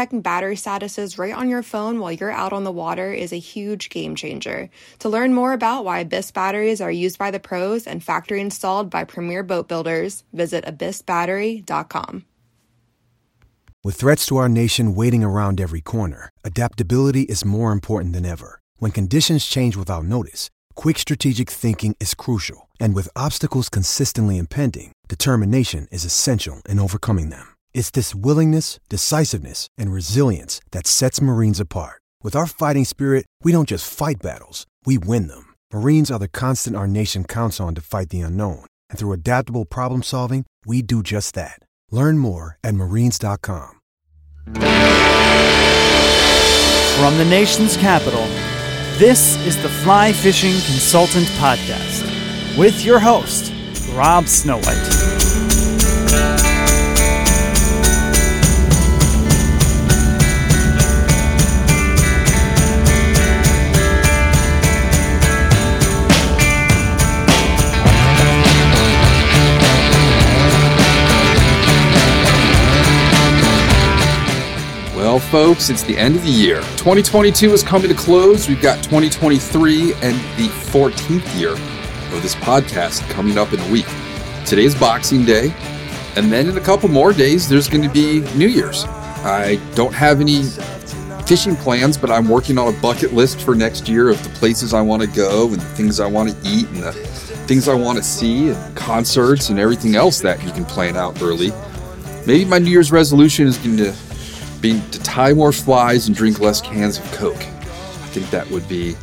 checking battery statuses right on your phone while you're out on the water is a huge game changer. To learn more about why Abyss batteries are used by the pros and factory installed by premier boat builders, visit abyssbattery.com. With threats to our nation waiting around every corner, adaptability is more important than ever. When conditions change without notice, quick strategic thinking is crucial, and with obstacles consistently impending, determination is essential in overcoming them. It's this willingness, decisiveness, and resilience that sets Marines apart. With our fighting spirit, we don't just fight battles, we win them. Marines are the constant our nation counts on to fight the unknown. And through adaptable problem solving, we do just that. Learn more at marines.com. From the nation's capital, this is the Fly Fishing Consultant Podcast with your host, Rob Snowhite. Folks, it's the end of the year. 2022 is coming to close. We've got 2023 and the 14th year of this podcast coming up in a week. Today's Boxing Day, and then in a couple more days, there's going to be New Year's. I don't have any fishing plans, but I'm working on a bucket list for next year of the places I want to go and the things I want to eat and the things I want to see and concerts and everything else that you can plan out early. Maybe my New Year's resolution is going to be to tie more flies and drink less cans of Coke. I think that would be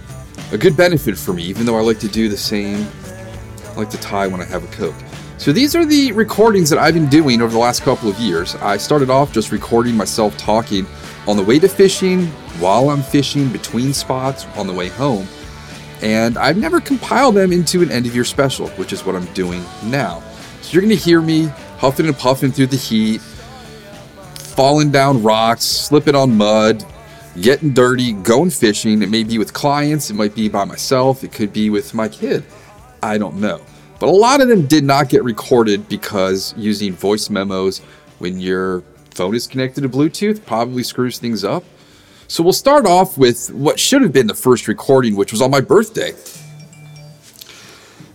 a good benefit for me, even though I like to do the same. I like to tie when I have a Coke. So these are the recordings that I've been doing over the last couple of years. I started off just recording myself talking on the way to fishing, while I'm fishing, between spots, on the way home. And I've never compiled them into an end of year special, which is what I'm doing now. So you're going to hear me huffing and puffing through the heat, falling down rocks, slipping on mud, getting dirty, going fishing. It may be with clients, it might be by myself, it could be with my kid. I don't know. But a lot of them did not get recorded because using voice memos when your phone is connected to Bluetooth probably screws things up. So we'll start off with what should have been the first recording, which was on my birthday.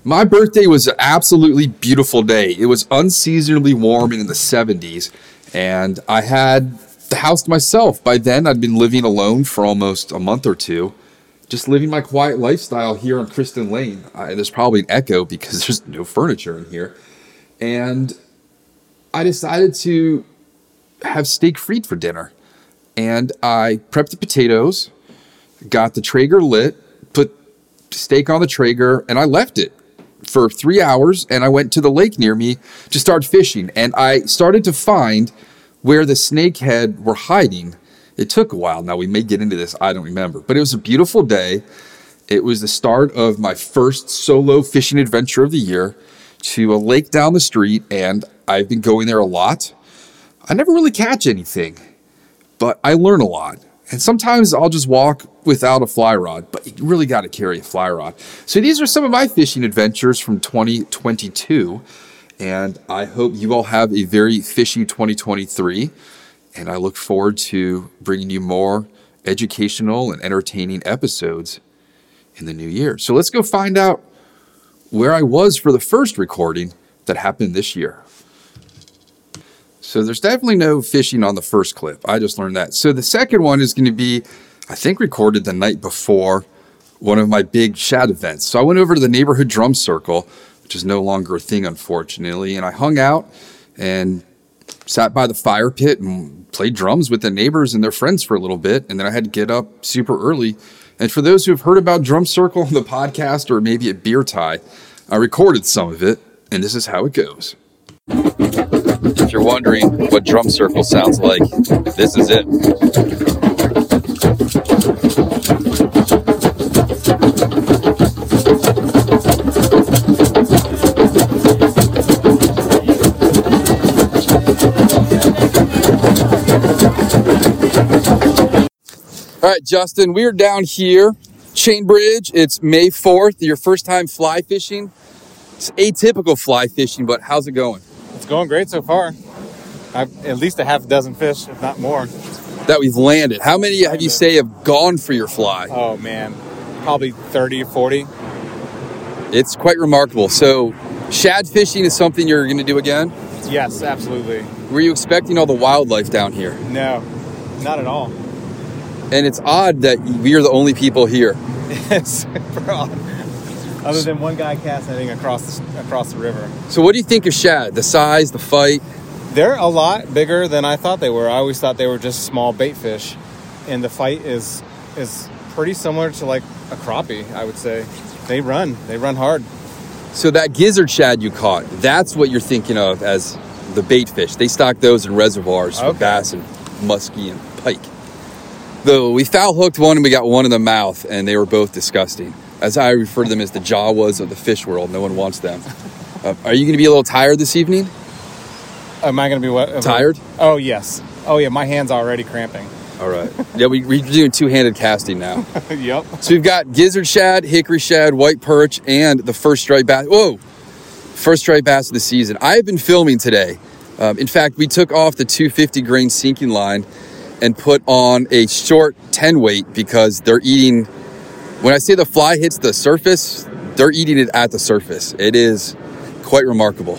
My birthday was an absolutely beautiful day. It was unseasonably warm and in the 70s, and I had the house to myself. By then, I'd been living alone for almost a month or two, just living my quiet lifestyle here on Kristen Lane. I, there's probably an echo because there's no furniture in here. And I decided to have steak frites for dinner. And I prepped the potatoes, got the Traeger lit, put steak on the Traeger, and I left it for three hours and I went to the lake near me to start fishing. And I started to find where the snakehead were hiding. It took a while. Now we may get into this, I don't remember. But it was a beautiful day. It was the start of my first solo fishing adventure of the year to a lake down the street, and I've been going there a lot. I never really catch anything, but I learn a lot. And sometimes I'll just walk without a fly rod, but you really got to carry a fly rod. So these are some of my fishing adventures from 2022. And I hope you all have a very fishy 2023. And I look forward to bringing you more educational and entertaining episodes in the new year. So let's go find out where I was for the first recording that happened this year. So there's definitely no fishing on the first clip. I just learned that. So the second one is going to be, I think, recorded the night before one of my big shad events. So I went over to the neighborhood drum circle, which is no longer a thing, unfortunately, and I hung out and sat by the fire pit and played drums with the neighbors and their friends for a little bit. And then I had to get up super early. And for those who have heard about Drum Circle on the podcast or maybe at Beer Tie, I recorded some of it, and this is how it goes. If you're wondering what drum circle sounds like, this is it. All right, Justin, we're down here, Chain Bridge. It's May 4th, your first time fly fishing. It's atypical fly fishing, but how's it going? It's going great so far. I've at least a half dozen fish, if not more. That we've landed. How many have you say have gone for your fly? Oh man, probably 30, or 40. It's quite remarkable. So, shad fishing is something you're going to do again? Yes, absolutely. Were you expecting all the wildlife down here? No, not at all. And it's odd that we are the only people here. It's odd. Other than one guy casting across the, across the river. So, what do you think of shad? The size, the fight? They're a lot bigger than I thought they were. I always thought they were just small bait fish, and the fight is is pretty similar to like a crappie. I would say they run. They run hard. So, that gizzard shad you caught, that's what you're thinking of as the bait fish. They stock those in reservoirs for Okay. bass and muskie and pike. Though we foul hooked one and we got one in the mouth, and they were both disgusting. As I refer to them as the Jawas of the fish world, no one wants them. Uh, are you going to be a little tired this evening? Am I going to be what? Tired? Oh yes. Oh yeah. My hands already cramping. All right. Yeah, we, we're doing two handed casting now. yep. So we've got gizzard shad, hickory shad, white perch, and the first striped bass. Whoa! First striped bass of the season. I have been filming today. Um, in fact, we took off the 250 grain sinking line and put on a short 10 weight because they're eating. When I say the fly hits the surface, they're eating it at the surface. It is quite remarkable.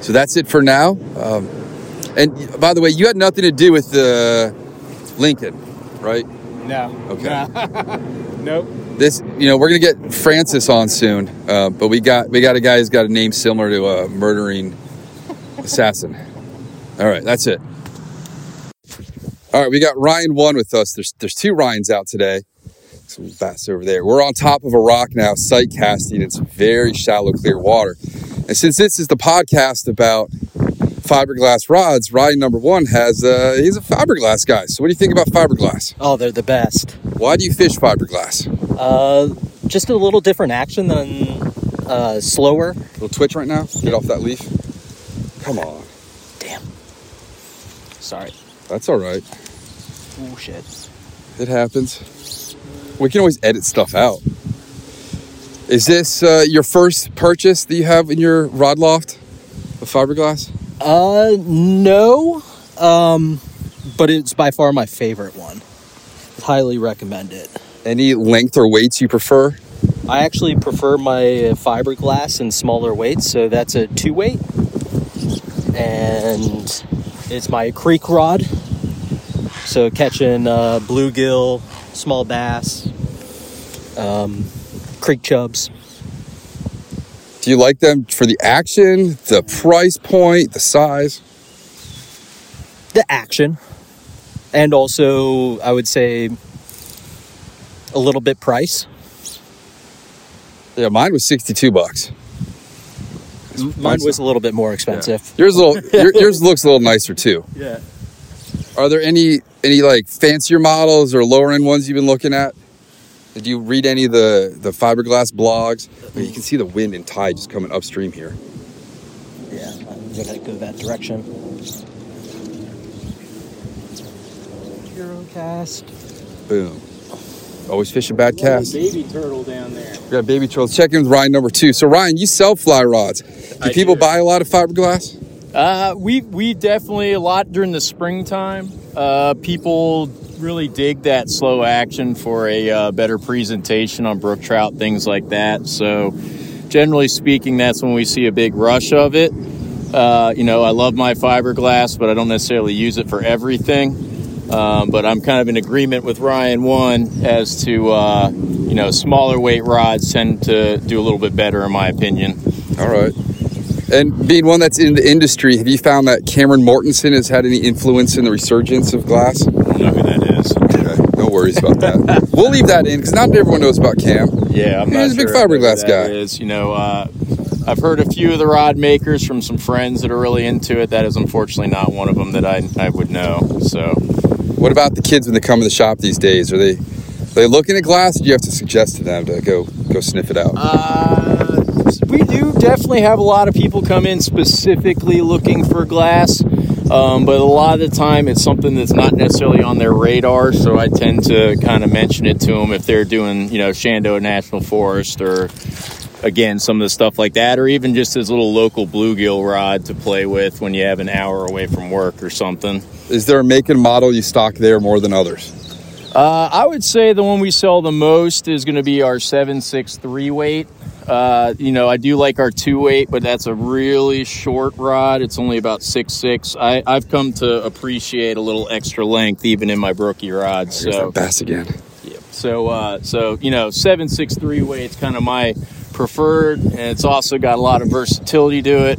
So that's it for now. Um, and by the way, you had nothing to do with the Lincoln, right? No. Okay. nope. this you know we're gonna get francis on soon uh, but we got we got a guy who's got a name similar to a murdering assassin all right that's it all right we got ryan one with us there's there's two ryans out today some bass over there we're on top of a rock now sight casting it's very shallow clear water and since this is the podcast about fiberglass rods ryan number one has uh he's a fiberglass guy so what do you think about fiberglass Oh, they're the best. why do you fish fiberglass Uh, just a little different action than uh, slower. A little twitch right now get off that leaf come on Damn. Sorry. That's all right. Oh shit. It happens. We can always edit stuff out. Is this uh, your first purchase that you have in your rod loft of fiberglass? Uh, no. Um, but it's by far my favorite one. Highly recommend it. Any length or weights you prefer? I actually prefer my fiberglass in smaller weights, so that's a two weight. And it's my creek rod. So catching uh, bluegill, small bass, um, creek chubs. Do you like them for the action, the price point, the size? the action and also i would say a little bit price Yeah, mine was 62 bucks. mine was a little bit more expensive Yours a little your, yours looks a little nicer too. yeah Are there any any like fancier models or lower end ones you've been looking at? Did you read any of the the fiberglass blogs? I mean, you can see the wind and tide just coming upstream here. yeah i'm gonna go that direction Eurocast. Boom. Always fish a bad cast. baby turtle down there. We got baby turtles. Check in with Ryan number two. So Ryan, you sell fly rods. Do I people do. buy a lot of fiberglass? Uh, we we definitely a lot during the springtime. Uh, people really dig that slow action for a uh, better presentation on brook trout, things like that. So, generally speaking, that's when we see a big rush of it. Uh, you know, I love my fiberglass, but I don't necessarily use it for everything. Um, but I'm kind of in agreement with Ryan one as to uh, you know smaller weight rods tend to do a little bit better in my opinion. All right. And being one that's in the industry, have you found that Cameron Mortenson has had any influence in the resurgence of glass? I don't know who that is. Okay, no worries about that. we'll leave that in because not everyone knows about Cam. Yeah, I'm He's not a big sure fiberglass guy. Is you know, uh, I've heard a few of the rod makers from some friends that are really into it. That is unfortunately not one of them that I, I would know. So, What about the kids when they come to the shop these days? Are they are they looking at glass? Or do you have to suggest to them to go go sniff it out? uh, we do definitely have a lot of people come in specifically looking for glass. Um, but a lot of the time, it's something that's not necessarily on their radar. So I tend to kind of mention it to them if they're doing, you know, Shenandoah National Forest or again some of the stuff like that, or even just this little local bluegill rod to play with when you have an hour away from work or something. Is there a make and model you stock there more than others? Uh, I would say the one we sell the most is going to be our 763 weight. Uh, you know, I do like our two weight, but that's a really short rod. It's only about six six. I, I've come to appreciate a little extra length even in my brookie rods. So bass again. Yeah. so, uh, so you know, seven six three weight's kind of my preferred, and it's also got a lot of versatility to it.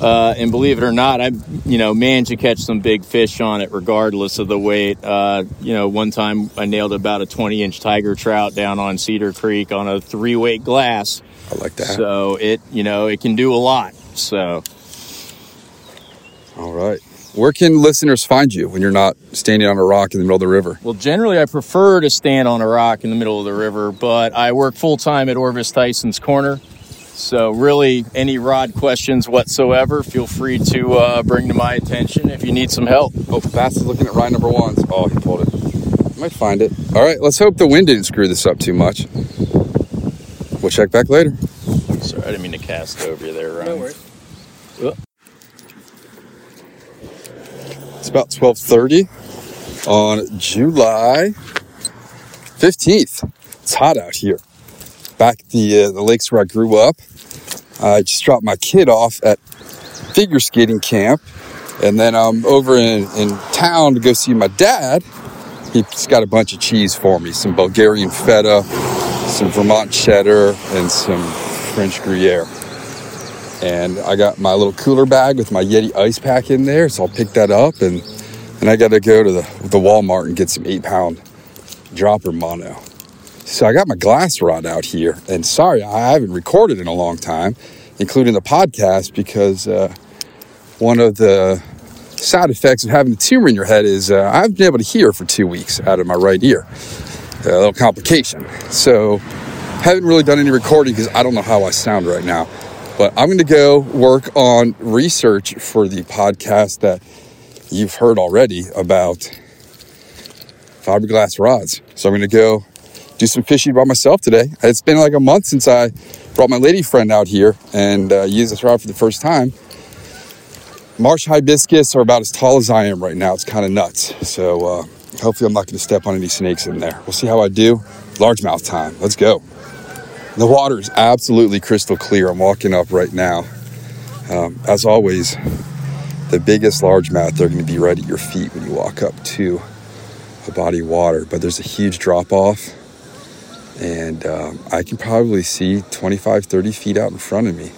Uh, and believe it or not, I you know managed to catch some big fish on it, regardless of the weight. Uh, you know, one time I nailed about a twenty inch tiger trout down on Cedar Creek on a three weight glass. I like that. So it you know it can do a lot. So All right. Where can listeners find you when you're not standing on a rock in the middle of the river? Well, generally, I prefer to stand on a rock in the middle of the river, but I work full time at Orvis Tysons Corner. So, really, any rod questions whatsoever, feel free to uh, bring to my attention if you need some help. Oh, Bass is looking at ride number one. Oh, he pulled it. Might find it. All right, let's hope the wind didn't screw this up too much. We'll check back later. Sorry, I didn't mean to cast over you there, Ron. No worries. It's about 12:30 on July 15th. It's hot out here. Back at the uh, the lakes where I grew up. I just dropped my kid off at figure skating camp, and then I'm over in, in town to go see my dad. He's got a bunch of cheese for me: some Bulgarian feta, some Vermont cheddar, and some French Gruyere. And I got my little cooler bag with my Yeti ice pack in there, so I'll pick that up and and I got to go to the the Walmart and get some eight pound dropper mono. So I got my glass rod out here, and sorry I haven't recorded in a long time, including the podcast, because uh, one of the side effects of having a tumor in your head is uh, I've been able to hear for two weeks out of my right ear, a little complication. So haven't really done any recording because I don't know how I sound right now. But I'm going to go work on research for the podcast that you've heard already about fiberglass rods. So I'm going to go do some fishing by myself today. It's been like a month since I brought my lady friend out here and uh, used this rod for the first time. Marsh hibiscus are about as tall as I am right now. It's kind of nuts. So uh, hopefully I'm not going to step on any snakes in there. We'll see how I do. Largemouth time. Let's go. The water is absolutely crystal clear. I'm walking up right now. Um, as always, the biggest largemouth, they're going to be right at your feet when you walk up to a body of water. But there's a huge drop off, and um, I can probably see 25, 30 feet out in front of me.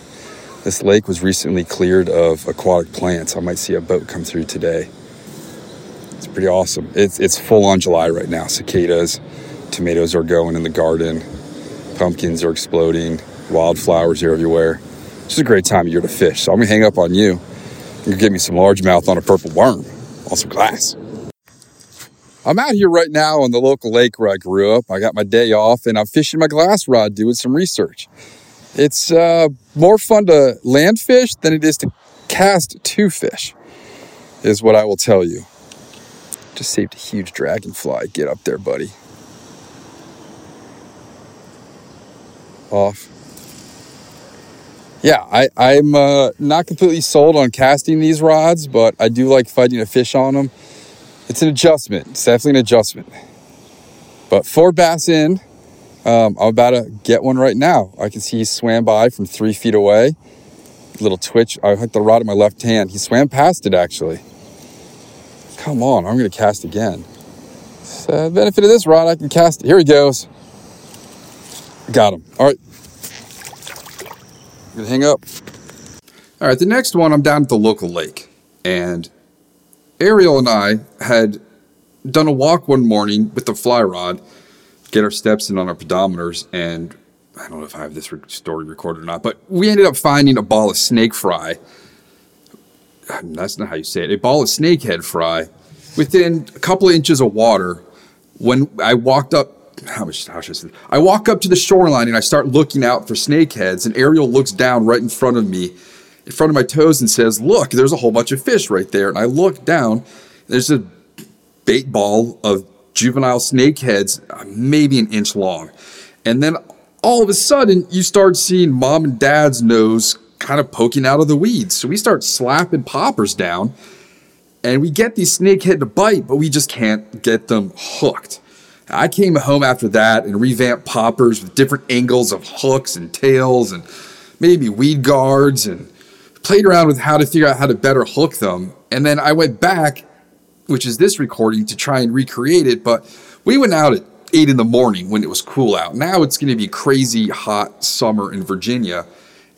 This lake was recently cleared of aquatic plants. I might see a boat come through today. It's pretty awesome. It's, it's full on July right now. Cicadas, tomatoes are going in the garden, pumpkins are exploding, wildflowers are everywhere. It's a great time of year to fish. So I'm gonna hang up on you. You give me some largemouth on a purple worm on some glass. I'm out here right now on the local lake where I grew up. I got my day off and I'm fishing my glass rod doing some research. It's uh, more fun to land fish than it is to cast to fish, is what I will tell you. Just saved a huge dragonfly. Get up there, buddy. Off. Yeah, I, I'm uh, not completely sold on casting these rods, but I do like fighting a fish on them. It's an adjustment. It's definitely an adjustment. But four bass in, um, I'm about to get one right now. I can see he swam by from three feet away. Little twitch. I had the rod in my left hand. He swam past it actually. Come on, I'm gonna cast again. So, benefit of this rod, I can cast it. Here he goes. Got him. All right. I'm gonna hang up. All right, the next one, I'm down at the local lake, and Ariel and I had done a walk one morning with the fly rod, get our steps in on our pedometers, and I don't know if I have this story recorded or not, but we ended up finding a ball of snake fry. That's not how you say it. A ball of snakehead fry within a couple of inches of water. When I walked up, how much? How should I say? I walk up to the shoreline and I start looking out for snakeheads. And Ariel looks down right in front of me, in front of my toes, and says, "Look, there's a whole bunch of fish right there." And I look down. There's a bait ball of juvenile snakeheads, uh, maybe an inch long. And then all of a sudden, you start seeing mom and dad's nose kind of poking out of the weeds. So we start slapping poppers down, and we get these snakehead to bite, but we just can't get them hooked. I came home after that and revamped poppers with different angles of hooks and tails and maybe weed guards and played around with how to figure out how to better hook them. And then I went back which is this recording, to try and recreate it. But we went out at eight in the morning when it was cool out. Now it's going to be crazy hot summer in Virginia.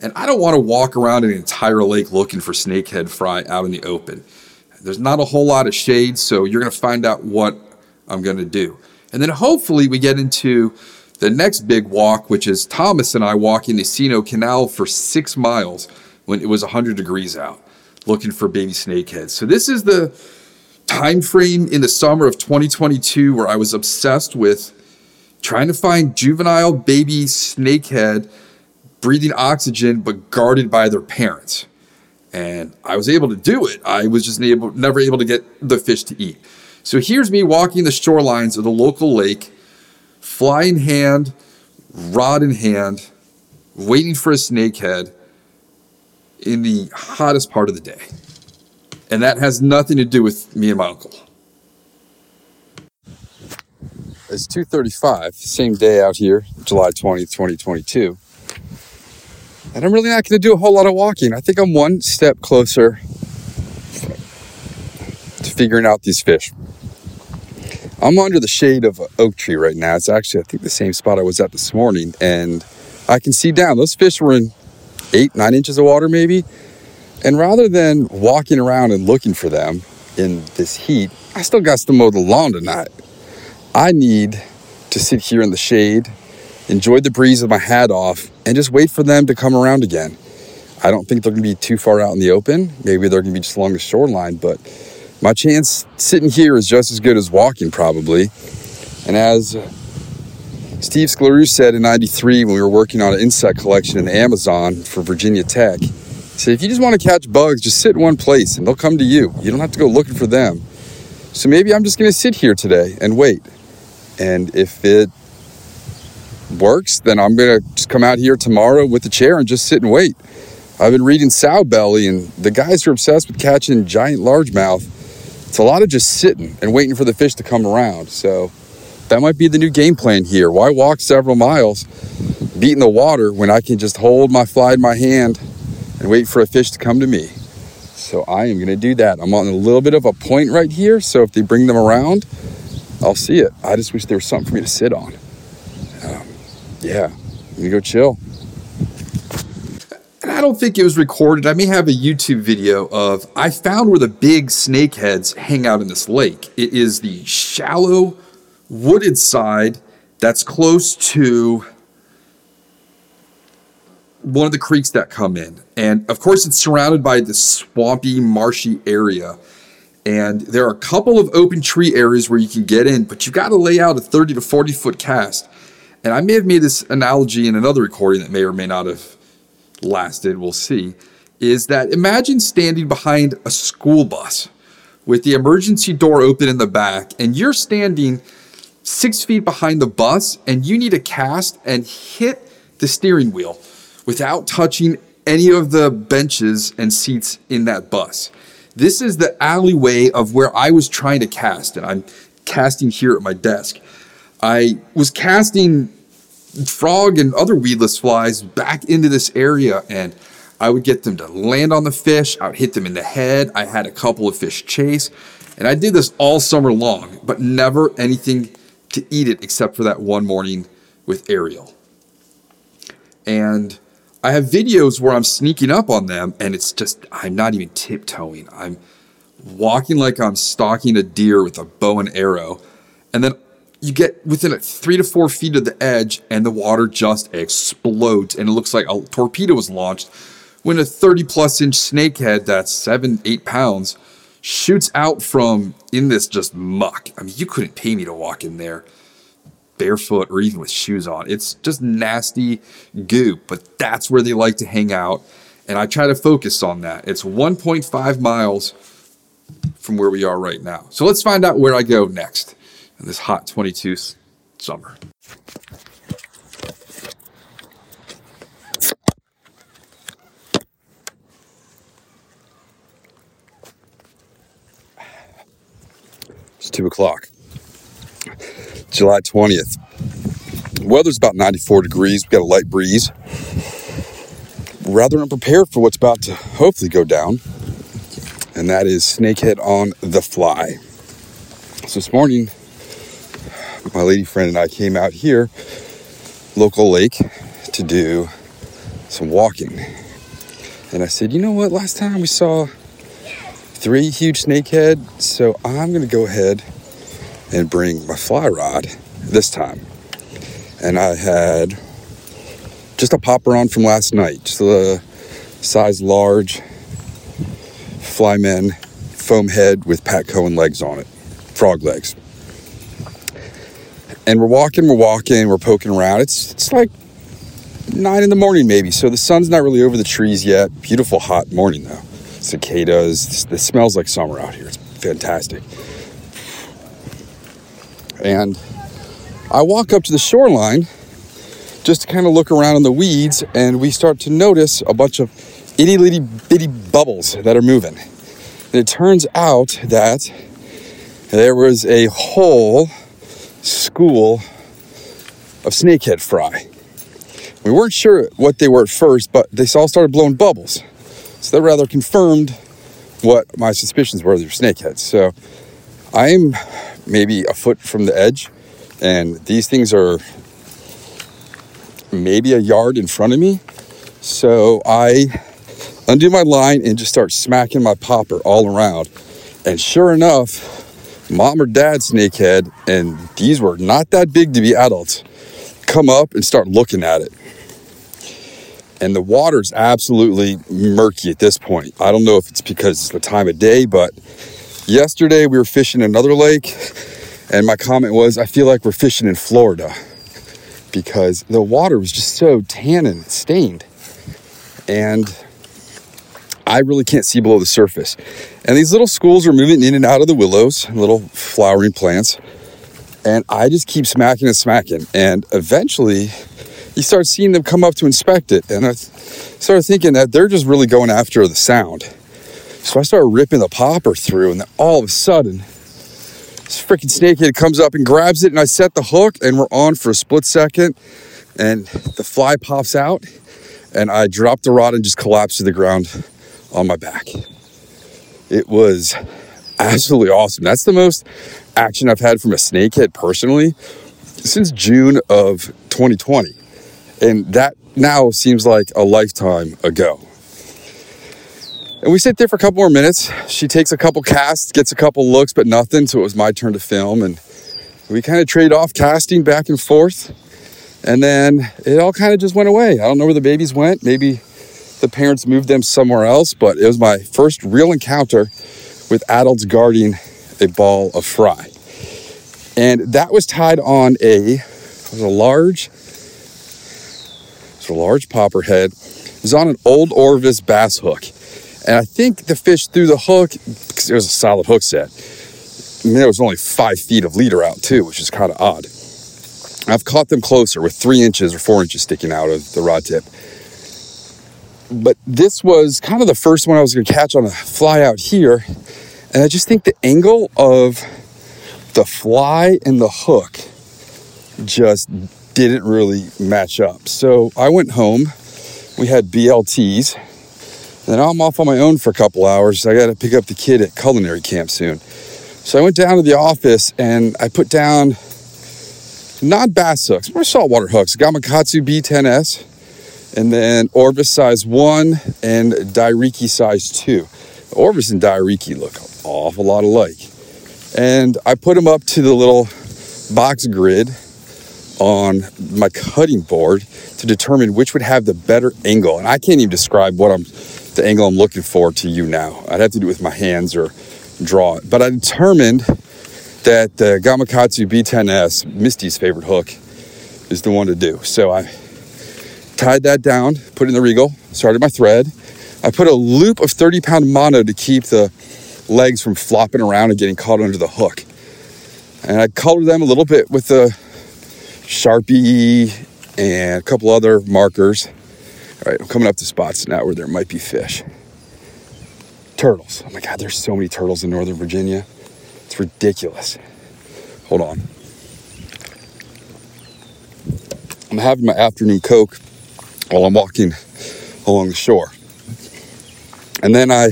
And I don't want to walk around an entire lake looking for snakehead fry out in the open. There's not a whole lot of shade, so you're going to find out what I'm going to do. And then hopefully we get into the next big walk, which is Thomas and I walking the C&O Canal for six miles when it was 100 degrees out, looking for baby snakeheads. So this is the time frame in the summer of 2022 where I was obsessed with trying to find juvenile baby snakehead breathing oxygen but guarded by their parents. And I was able to do it. I was just able, never able to get the fish to eat. So here's me walking the shorelines of the local lake, fly in hand, rod in hand, waiting for a snakehead in the hottest part of the day. And that has nothing to do with me and my uncle. It's 2:35, same day out here, July 20th, 2022. And I'm really not going to do a whole lot of walking. I think I'm one step closer to figuring out these fish. I'm under the shade of an oak tree right now. It's actually, I think, the same spot I was at this morning. And I can see down. Those fish were in eight, nine inches of water, maybe. And rather than walking around and looking for them in this heat, I still got to mow the lawn tonight. I need to sit here in the shade, enjoy the breeze with my hat off, and just wait for them to come around again. I don't think they're going to be too far out in the open. Maybe they're going to be just along the shoreline, but my chance sitting here is just as good as walking, probably. And as Steve Sclarus said in 93 when we were working on an insect collection in the Amazon for Virginia Tech, he said, if you just want to catch bugs, just sit in one place and they'll come to you. You don't have to go looking for them. So maybe I'm just going to sit here today and wait. And if it works, then I'm going to just come out here tomorrow with a chair and just sit and wait. I've been reading Sow Belly, and the guys are obsessed with catching giant largemouth. It's a lot of just sitting and waiting for the fish to come around. So that might be the new game plan here. Why walk several miles beating the water when I can just hold my fly in my hand and wait for a fish to come to me? So I am going to do that. I'm on a little bit of a point right here. So if they bring them around, I'll see it. I just wish there was something for me to sit on. Yeah, to go chill. And I don't think it was recorded. I may have a YouTube video of I found where the big snakeheads hang out in this lake. It is the shallow, wooded side that's close to one of the creeks that come in. And of course, it's surrounded by this swampy, marshy area. And there are a couple of open tree areas where you can get in, but you've got to lay out a 30 to 40 foot cast. And I may have made this analogy in another recording that may or may not have lasted, we'll see, is that imagine standing behind a school bus with the emergency door open in the back, and you're standing six feet behind the bus, and you need to cast and hit the steering wheel without touching any of the benches and seats in that bus. This is the alleyway of where I was trying to cast, and I'm casting here at my desk. I was casting frog and other weedless flies back into this area and I would get them to land on the fish. I would hit them in the head. I had a couple of fish chase. And I did this all summer long, but never anything to eat it except for that one morning with Ariel. And I have videos where I'm sneaking up on them and it's just, I'm not even tiptoeing. I'm walking like I'm stalking a deer with a bow and arrow. And then you get within three to four feet of the edge, and the water just explodes, and it looks like a torpedo was launched when a 30 plus inch snakehead that's seven, eight pounds shoots out from in this just muck. I mean, you couldn't pay me to walk in there barefoot or even with shoes on. It's just nasty goo, but that's where they like to hang out. And I try to focus on that. It's 1.5 miles from where we are right now. So let's find out where I go next this hot 22 summer. It's two o'clock, July 20th. Weather's about 94 degrees. We've got a light breeze. Rather unprepared for what's about to hopefully go down, and that is snakehead on the fly. So this morning, my lady friend and I came out here, local lake, to do some walking. And I said, you know what? Last time we saw three huge snakehead, so I'm gonna go ahead and bring my fly rod this time. And I had just a popper on from last night, just a size large flymen foam head with Pat Cohen legs on it, frog legs. And we're walking, we're walking, we're poking around. It's it's like nine in the morning maybe, so the sun's not really over the trees yet. Beautiful hot morning though. Cicadas. This smells like summer out here. It's fantastic. And I walk up to the shoreline just to kind of look around in the weeds, and we start to notice a bunch of itty bitty bitty bubbles that are moving. And it turns out that there was a whole school of snakehead fry. We weren't sure what they were at first, but they all started blowing bubbles. So that rather confirmed what my suspicions were they were snakeheads. So I'm maybe a foot from the edge, and these things are maybe a yard in front of me. So I undo my line and just start smacking my popper all around. And sure enough, mom or dad snakehead, and these were not that big to be adults, come up and start looking at it. And the water's absolutely murky at this point. I don't know if it's because it's the time of day, but yesterday we were fishing another lake, and my comment was, I feel like we're fishing in Florida because the water was just so tannin stained. And I really can't see below the surface. And these little schools are moving in and out of the willows, little flowering plants. And I just keep smacking and smacking. And eventually, you start seeing them come up to inspect it. And I started thinking that they're just really going after the sound. So I started ripping the popper through, and then all of a sudden, this freaking snakehead comes up and grabs it, and I set the hook, and we're on for a split second, and the fly pops out, and I drop the rod and just collapse to the ground on my back. It was absolutely awesome. That's the most action I've had from a snakehead personally since June of 2020. And that now seems like a lifetime ago. And we sit there for a couple more minutes. She takes a couple casts, gets a couple looks, but nothing. So it was my turn to film. And we kind of trade off casting back and forth. And then it all kind of just went away. I don't know where the babies went. Maybe the parents moved them somewhere else, but it was my first real encounter with adults guarding a ball of fry. And that was tied on a, was a large, it was a large popper head. It was on an old Orvis bass hook. And I think the fish threw the hook because it was a solid hook set. I mean, there was only five feet of leader out too, which is kind of odd. I've caught them closer with three inches or four inches sticking out of the rod tip. But this was kind of the first one I was going to catch on a fly out here. And I just think the angle of the fly and the hook just didn't really match up. So I went home. We had BLTs. Then I'm off on my own for a couple hours. I got to pick up the kid at culinary camp soon. So I went down to the office and I put down not bass hooks, more saltwater hooks. Gamakatsu B10S, and then Orvis size 1 and Dairiki size 2. Orvis and Dairiki look an awful lot alike. And I put them up to the little box grid on my cutting board to determine which would have the better angle. And I can't even describe what I'm the angle I'm looking for to you now. I'd have to do it with my hands or draw it. But I determined that the Gamakatsu B10S, Misty's favorite hook, is the one to do. So I tied that down, put it in the Regal, started my thread. I put a loop of 30 pound mono to keep the legs from flopping around and getting caught under the hook. And I colored them a little bit with the Sharpie and a couple other markers. All right, I'm coming up to spots now where there might be fish. Turtles. Oh my God, there's so many turtles in Northern Virginia. It's ridiculous. Hold on. I'm having my afternoon Coke while I'm walking along the shore. And then I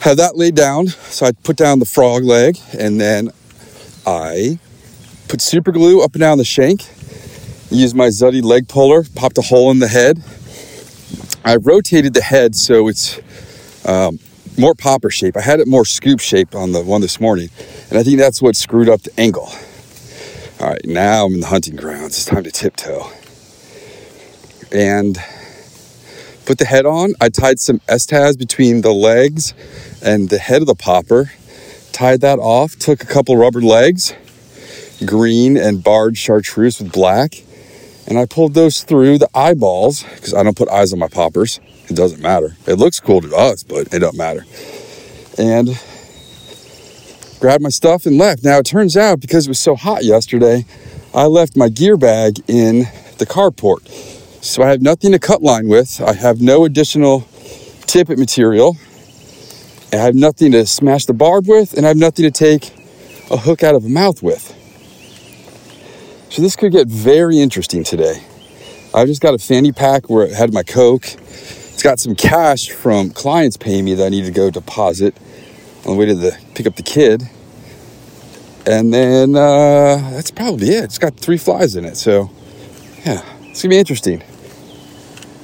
have that laid down. So I put down the frog leg and then I put super glue up and down the shank, use my Zuddy leg puller, popped a hole in the head. I rotated the head so it's um, more popper shape. I had it more scoop shape on the one this morning, and I think that's what screwed up the angle. All right, now I'm in the hunting grounds. It's time to tiptoe. And put the head on. I tied some S-tabs between the legs and the head of the popper. Tied that off, took a couple rubber legs, green and barred chartreuse with black, and I pulled those through the eyeballs because I don't put eyes on my poppers. It doesn't matter. It looks cool to us, but it doesn't matter. And grabbed my stuff and left. Now it turns out because it was so hot yesterday, I left my gear bag in the carport. So I have nothing to cut line with. I have no additional tippet material. I have nothing to smash the barb with, and I have nothing to take a hook out of a mouth with. So this could get very interesting today. I've just got a fanny pack where it had my Coke. It's got some cash from clients paying me that I need to go deposit on the way to the pick up the kid. And then uh, that's probably it. It's got three flies in it, so yeah, it's gonna be interesting.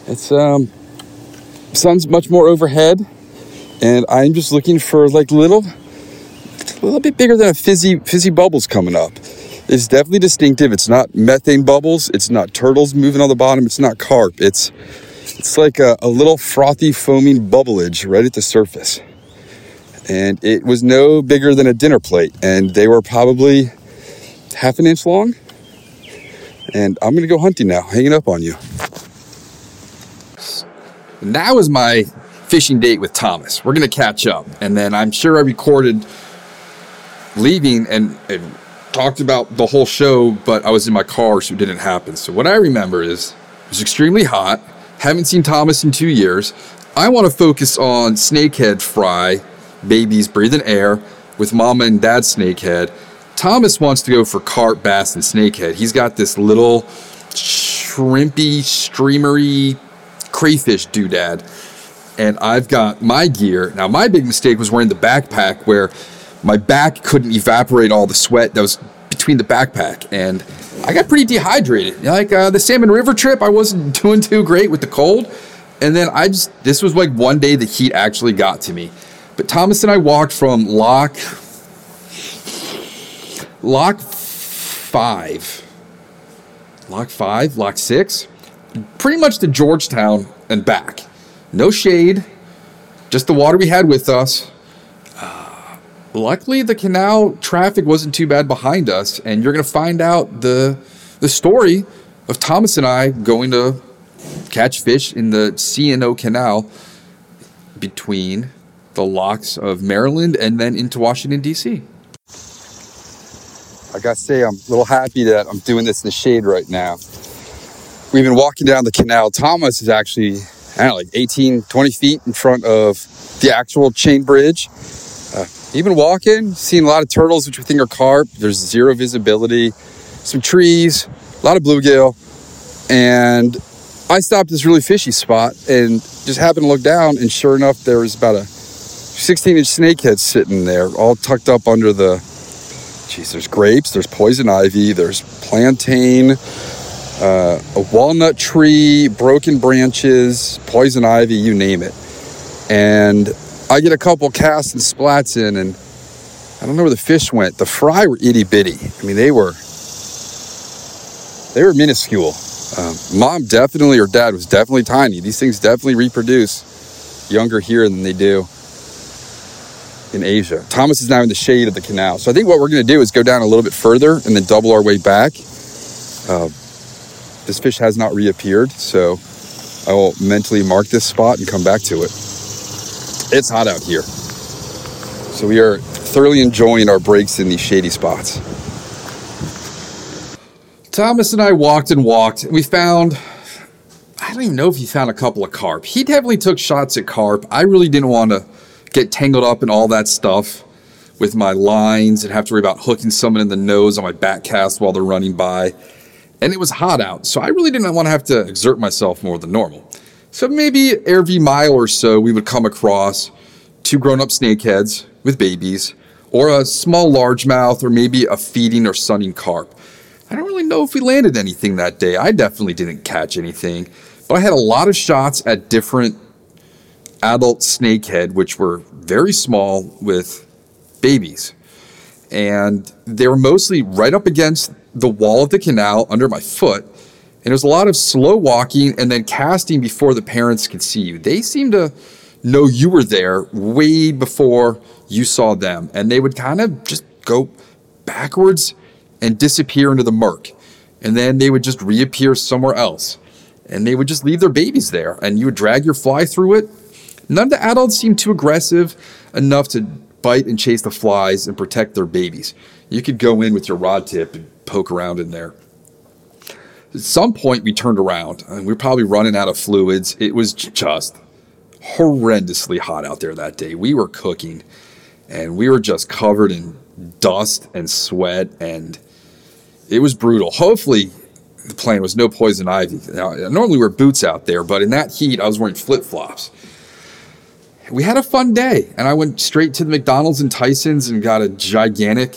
It's um, sun's much more overhead, and I'm just looking for like little, a little bit bigger than a fizzy fizzy bubbles coming up. It's definitely distinctive. It's not methane bubbles. It's not turtles moving on the bottom. It's not carp. It's it's like a, a little frothy foaming bubbleage right at the surface and it was no bigger than a dinner plate, and they were probably half an inch long. And I'm gonna go hunting now, hanging up on you. That was my fishing date with Thomas. We're gonna catch up, and then I'm sure I recorded leaving and, and talked about the whole show, but I was in my car, so it didn't happen. So what I remember is it was extremely hot. Haven't seen Thomas in two years. I want to focus on snakehead fry babies breathing air with mama and dad snakehead. Thomas wants to go for carp, bass, and snakehead. He's got this little shrimpy, streamery crayfish doodad. And I've got my gear. Now, my big mistake was wearing the backpack where my back couldn't evaporate all the sweat that was between the backpack. And I got pretty dehydrated. Like uh, the Salmon River trip, I wasn't doing too great with the cold. And then I just, this was like one day the heat actually got to me. But Thomas and I walked from lock lock five, lock five, lock six, pretty much to Georgetown and back. No shade, just the water we had with us. Uh, luckily, the canal traffic wasn't too bad behind us, and you're going to find out the the story of Thomas and I going to catch fish in the C&O Canal between the locks of Maryland and then into Washington, D.C. I gotta say, I'm a little happy that I'm doing this in the shade right now. We've been walking down the canal. Thomas is actually, I don't know, like 18, 20 feet in front of the actual chain bridge. Uh, even walking, seeing a lot of turtles, which we think are carp. There's zero visibility, some trees, a lot of bluegill. And I stopped this really fishy spot and just happened to look down, and sure enough, there was about a 16 inch snakehead sitting there, all tucked up under the. Geez, there's grapes, there's poison ivy, there's plantain, uh, a walnut tree, broken branches, poison ivy, you name it. And I get a couple casts and splats in, and I don't know where the fish went. The fry were itty bitty. I mean, they were they were minuscule. Um, mom definitely, or dad was definitely tiny. These things definitely reproduce younger here than they do in Asia. Thomas is now in the shade of the canal. So I think what we're going to do is go down a little bit further and then double our way back. Uh, this fish has not reappeared, so I will mentally mark this spot and come back to it. It's hot out here. So we are thoroughly enjoying our breaks in these shady spots. Thomas and I walked and walked, and we found I don't even know if he found a couple of carp. He definitely took shots at carp. I really didn't want to get tangled up in all that stuff with my lines and have to worry about hooking someone in the nose on my back cast while they're running by. And it was hot out, so I really didn't want to have to exert myself more than normal. So maybe every mile or so, we would come across two grown up snakeheads with babies, or a small largemouth, or maybe a feeding or sunning carp. I don't really know if we landed anything that day. I definitely didn't catch anything, but I had a lot of shots at different adult snakehead, which were very small with babies. And they were mostly right up against the wall of the canal under my foot. And it was a lot of slow walking and then casting before the parents could see you. They seemed to know you were there way before you saw them. And they would kind of just go backwards and disappear into the murk. And then they would just reappear somewhere else. And they would just leave their babies there. And you would drag your fly through it. None of the adults seemed too aggressive enough to bite and chase the flies and protect their babies. You could go in with your rod tip and poke around in there. At some point, we turned around and we were probably running out of fluids. It was just horrendously hot out there that day. We were cooking and we were just covered in dust and sweat and it was brutal. Hopefully, the plan was no poison ivy. Now, I normally wear boots out there, but in that heat, I was wearing flip flops. We had a fun day, and I went straight to the McDonald's and Tysons and got a gigantic,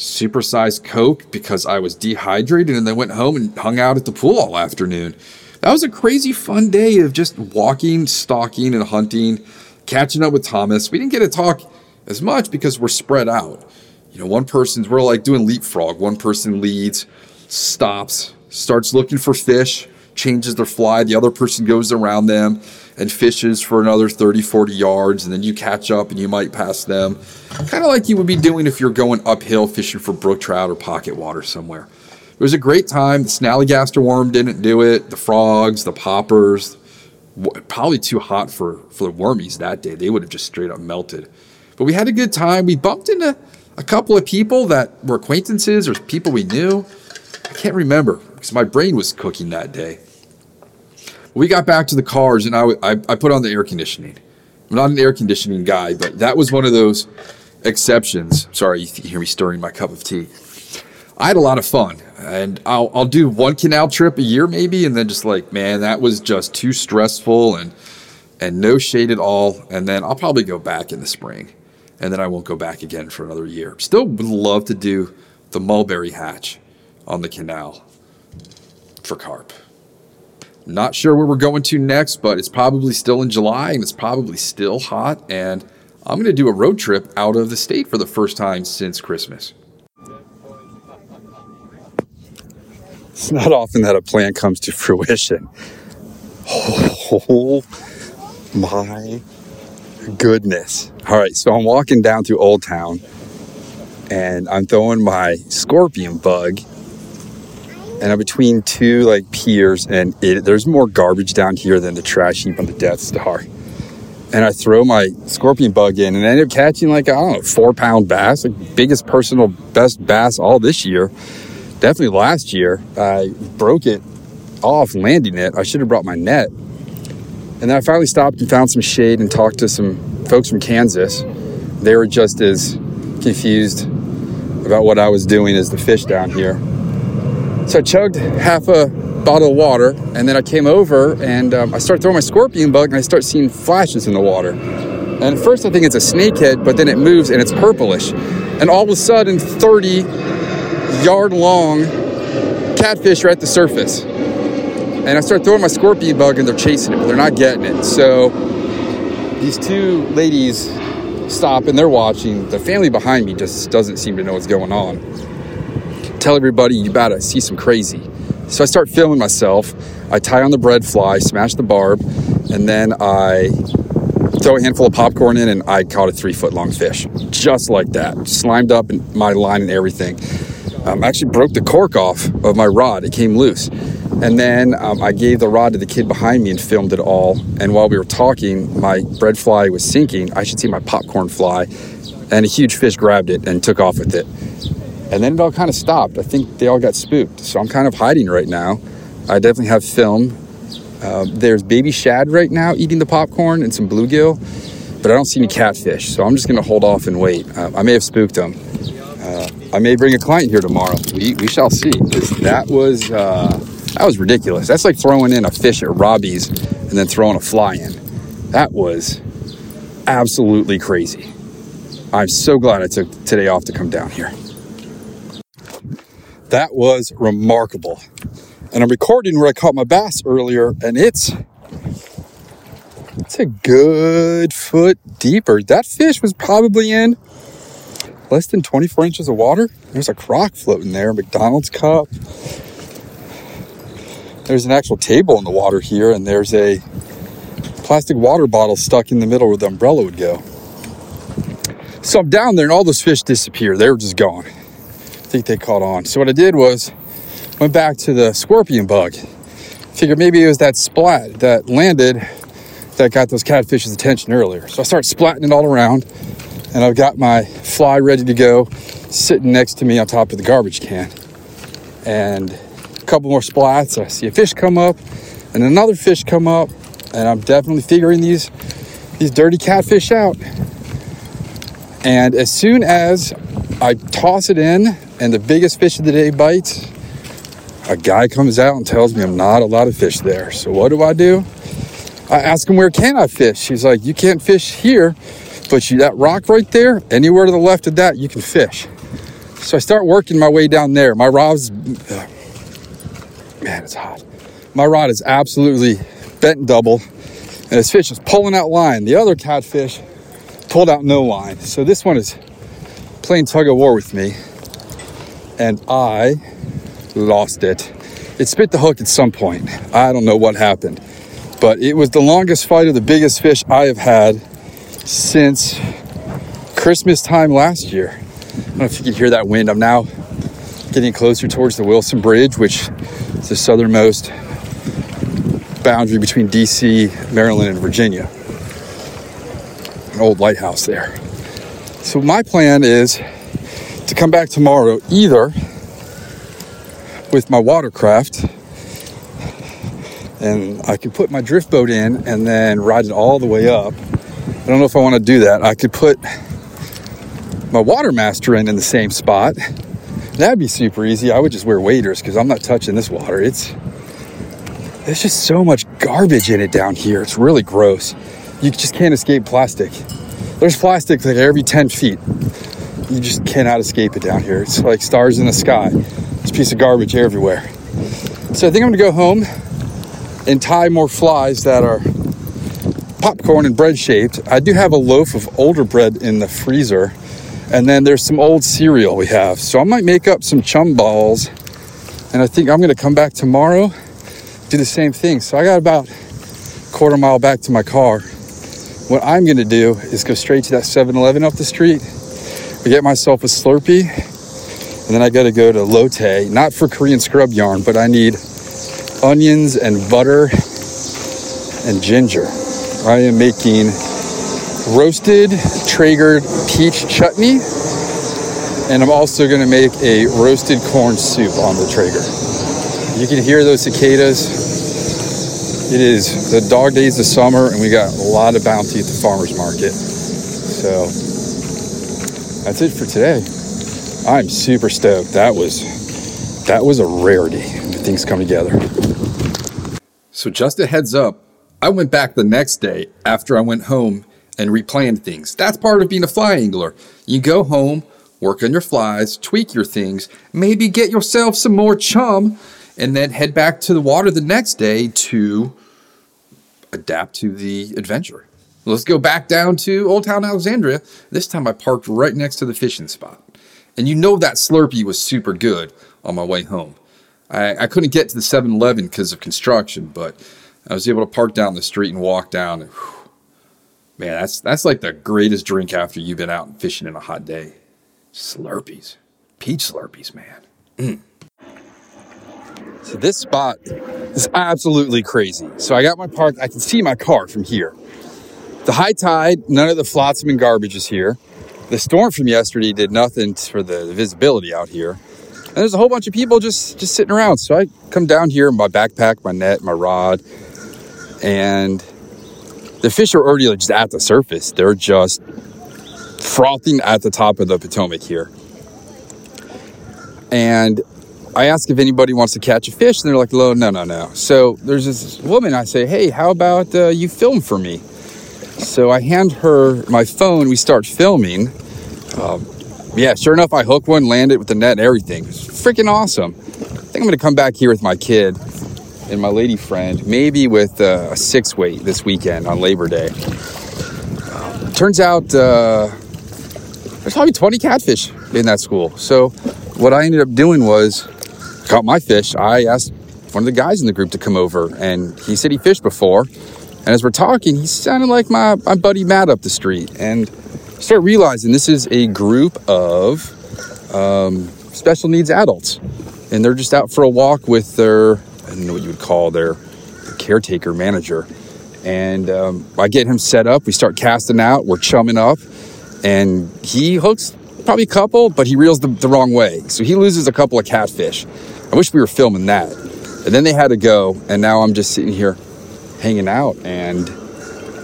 supersized Coke because I was dehydrated, and then went home and hung out at the pool all afternoon. That was a crazy fun day of just walking, stalking, and hunting, catching up with Thomas. We didn't get to talk as much because we're spread out. You know, one person's, we're like doing leapfrog. One person leads, stops, starts looking for fish, changes their fly. The other person goes around them and fishes for another 30, 40 yards. And then you catch up and you might pass them. Kind of like you would be doing if you're going uphill fishing for brook trout or pocket water somewhere. It was a great time. The snallygaster worm didn't do it. The frogs, the poppers, probably too hot for, for the wormies that day. They would have just straight up melted. But we had a good time. We bumped into a couple of people that were acquaintances or people we knew. I can't remember because my brain was cooking that day. We got back to the cars and I, I, I put on the air conditioning. I'm not an air conditioning guy, but that was one of those exceptions. Sorry, you can hear me stirring my cup of tea. I had a lot of fun, and I'll I'll do one canal trip a year maybe, and then just like man, that was just too stressful and and no shade at all. And then I'll probably go back in the spring, and then I won't go back again for another year. Still would love to do the mulberry hatch on the canal for carp. Not sure where we're going to next, but it's probably still in July and it's probably still hot. And I'm going to do a road trip out of the state for the first time since Christmas. It's not often that a plan comes to fruition. Oh my goodness. All right, so I'm walking down through Old Town and I'm throwing my scorpion bug and I'm between two like piers and it, there's more garbage down here than the trash heap on the Death Star. And I throw my scorpion bug in and I end up catching like, I don't know, four pound bass, like biggest personal best bass all this year definitely last year, I broke it off landing it. I should have brought my net. And then I finally stopped and found some shade and talked to some folks from Kansas. They were just as confused about what I was doing as the fish down here. So I chugged half a bottle of water and then I came over and um, I started throwing my scorpion bug and I start seeing flashes in the water. And at first I think it's a snakehead, but then it moves and it's purplish. And all of a sudden, 30 yard long catfish are at the surface. And I start throwing my scorpion bug and they're chasing it, but they're not getting it. So these two ladies stop and they're watching. The family behind me just doesn't seem to know what's going on. Tell everybody you gotta see some crazy. So I start filming myself. I tie on the bread fly, smash the barb, and then I throw a handful of popcorn in and I caught a three foot long fish. Just like that. Slimed up my line and everything. Um, actually broke the cork off of my rod. It came loose. And then um, I gave the rod to the kid behind me and filmed it all. And while we were talking, my bread fly was sinking. I should see my popcorn fly. And a huge fish grabbed it and took off with it. And then it all kind of stopped. I think they all got spooked. So I'm kind of hiding right now. I definitely have film. Uh, there's baby shad right now eating the popcorn and some bluegill, but I don't see any catfish. So I'm just going to hold off and wait. Uh, I may have spooked them. Uh, I may bring a client here tomorrow. We, we shall see. That was uh, that was ridiculous. That's like throwing in a fish at Robbie's and then throwing a fly in. That was absolutely crazy. I'm so glad I took today off to come down here. That was remarkable. And I'm recording where I caught my bass earlier, and it's it's a good foot deeper. That fish was probably in less than 24 inches of water. There's a crock floating there, McDonald's cup. There's an actual table in the water here, and there's a plastic water bottle stuck in the middle where the umbrella would go. So I'm down there, and all those fish disappeared. They were just gone think they caught on. So what I did was went back to the scorpion bug. Figured maybe it was that splat that landed that got those catfish's attention earlier. So I start splatting it all around, and I've got my fly ready to go, sitting next to me on top of the garbage can. And a couple more splats. I see a fish come up, and another fish come up, and I'm definitely figuring these these dirty catfish out. And as soon as I toss it in and the biggest fish of the day bites, a guy comes out and tells me I'm not allowed to fish there. So what do I do? I ask him where can I fish? He's like, you can't fish here, but you, that rock right there, anywhere to the left of that, you can fish. So I start working my way down there. My rod's, man, it's hot. My rod is absolutely bent double, and this fish is pulling out line. The other catfish pulled out no line. So this one is playing tug of war with me and I lost it. It spit the hook at some point. I don't know what happened, but it was the longest fight of the biggest fish I have had since Christmas time last year. I don't know if you can hear that wind. I'm now getting closer towards the Wilson Bridge, which is the southernmost boundary between DC, Maryland, and Virginia. An old lighthouse there. So, my plan is to come back tomorrow either with my watercraft and I could put my drift boat in and then ride it all the way up. I don't know if I want to do that. I could put my watermaster in in the same spot. That'd be super easy. I would just wear waders because I'm not touching this water. It's there's just so much garbage in it down here. It's really gross. You just can't escape plastic. There's plastic like every 10 feet you just cannot escape it down here. It's like stars in the sky. It's a piece of garbage everywhere. So I think I'm gonna go home and tie more flies that are popcorn and bread shaped. I do have a loaf of older bread in the freezer, and then there's some old cereal we have. So I might make up some chum balls, and I think I'm gonna come back tomorrow, do the same thing. So I got about a quarter mile back to my car. What I'm gonna do is go straight to that 7 Eleven up the street I get myself a Slurpee, and then I got to go to Lotte, not for Korean scrub yarn, but I need onions and butter and ginger. I am making roasted Traeger peach chutney, and I'm also to make a roasted corn soup on the Traeger. You can hear those cicadas. It is the dog days of summer, and we got a lot of bounty at the farmer's market. So that's it for today. I'm super stoked. That was that was a rarity. Things come together. So just a heads up, I went back the next day after I went home and replanned things. That's part of being a fly angler. You go home, work on your flies, tweak your things, maybe get yourself some more chum, and then head back to the water the next day to adapt to the adventure. Let's go back down to Old Town Alexandria. This time I parked right next to the fishing spot. And you know that Slurpee was super good on my way home. I, I couldn't get to the 7 Eleven because of construction, but I was able to park down the street and walk down. And, whew, man, that's, that's like the greatest drink after you've been out fishing in a hot day. Slurpees. Peach Slurpees, man. Mm. So this spot is absolutely crazy. So I got my park, I can see my car from here. The high tide, none of the flotsam and garbage is here. The storm from yesterday did nothing for the visibility out here. And there's a whole bunch of people just just sitting around. So I come down here, my backpack, my net, my rod, and the fish are already just at the surface. They're just frothing at the top of the Potomac here. And I ask if anybody wants to catch a fish, and they're like, no, no, no. So there's this woman, I say, hey, how about uh, you film for me? So I hand her my phone, we start filming. Um, yeah, sure enough, I hook one, land it with the net and everything. It's freaking awesome. I think I'm gonna come back here with my kid and my lady friend, maybe with uh, a six weight this weekend on Labor Day. Um, turns out uh, there's probably 20 catfish in that school. So what I ended up doing was caught my fish. I asked one of the guys in the group to come over, and he said he fished before. And as we're talking, he sounded like my, my buddy Matt up the street. And start realizing this is a group of um, special needs adults. And they're just out for a walk with their, I don't know what you would call their, their caretaker manager. And um, I get him set up. We start casting out. We're chumming up. And he hooks probably a couple, but he reels the, the wrong way. So he loses a couple of catfish. I wish we were filming that. And then they had to go, and now I'm just sitting here hanging out, and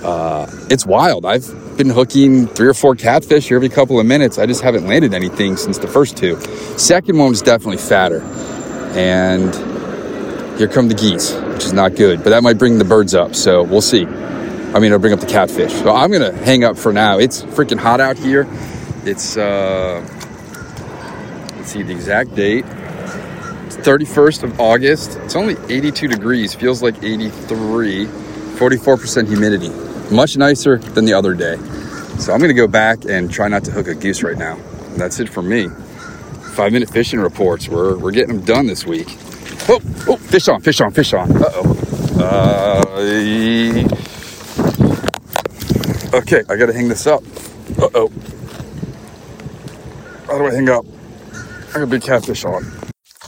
uh, it's wild. I've been hooking three or four catfish every couple of minutes. I just haven't landed anything since the first two. Second one was definitely fatter, and here come the geese, which is not good, but that might bring the birds up. So we'll see. I mean, it'll bring up the catfish. So I'm gonna hang up for now. It's freaking hot out here. It's uh, let's see the exact date. 31st of August. It's only 82 degrees, feels like 83, 44% humidity. Much nicer than the other day. So I'm gonna go back and try not to hook a goose right now. That's it for me. Five minute fishing reports. We're, we're getting them done this week. Oh, oh, fish on, fish on, fish on. Uh-oh. Uh, okay, I gotta hang this up. Uh-oh. How do I hang up? I got a big catfish on.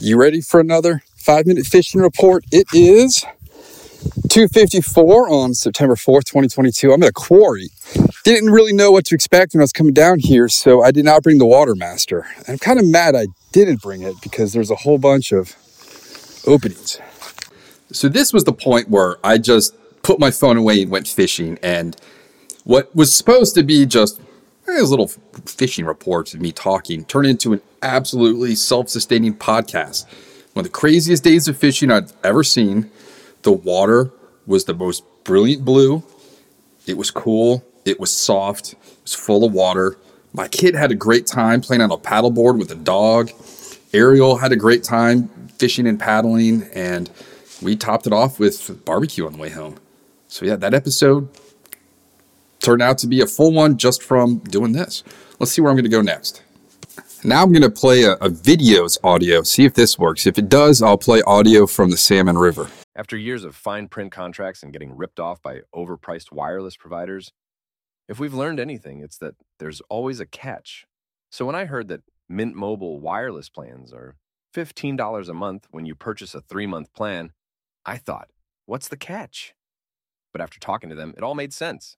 You ready for another five minute fishing report? It is 254 on September 4th, 2022. I'm at a quarry. Didn't really know what to expect when I was coming down here, so I did not bring the Watermaster. And I'm kind of mad I didn't bring it because there's a whole bunch of openings. So this was the point where I just put my phone away and went fishing, and what was supposed to be just a little fishing reports of me talking turned into an absolutely self-sustaining podcast. One of the craziest days of fishing I've ever seen. The water was the most brilliant blue. It was cool. It was soft. It was full of water. My kid had a great time playing on a paddleboard with a dog. Ariel had a great time fishing and paddling, and we topped it off with barbecue on the way home. So yeah, that episode turned out to be a full one just from doing this. Let's see where I'm going to go next. Now I'm going to play a, a, video's audio, see if this works. If it does, I'll play audio from the Salmon River. After years of fine print contracts and getting ripped off by overpriced wireless providers, if we've learned anything, it's that there's always a catch. So when I heard that Mint Mobile wireless plans are $15 a month when you purchase a three month plan, I thought, what's the catch? But after talking to them, it all made sense.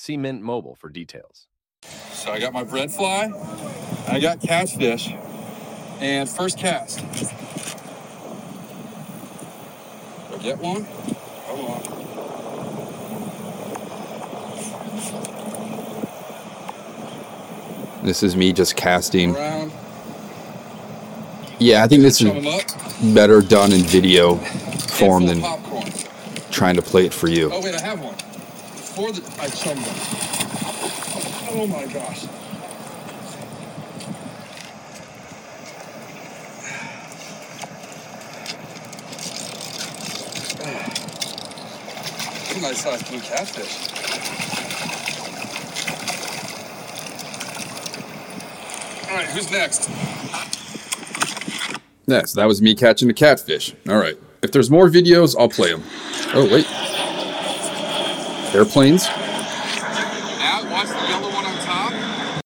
See Mint Mobile for details. So I got my bread fly, I got catfish, and first cast. I get one? Come on. This is me just casting. Around. Yeah, I think this is better done in video form than popcorn. trying to play it for you. Oh wait, I have one. Before the chummed them. Oh my gosh. Nice sized blue catfish. All right, who's next? So that was me catching a catfish. All right. If there's more videos, I'll play them. Oh, wait. Airplanes. Now, watch the yellow one on top.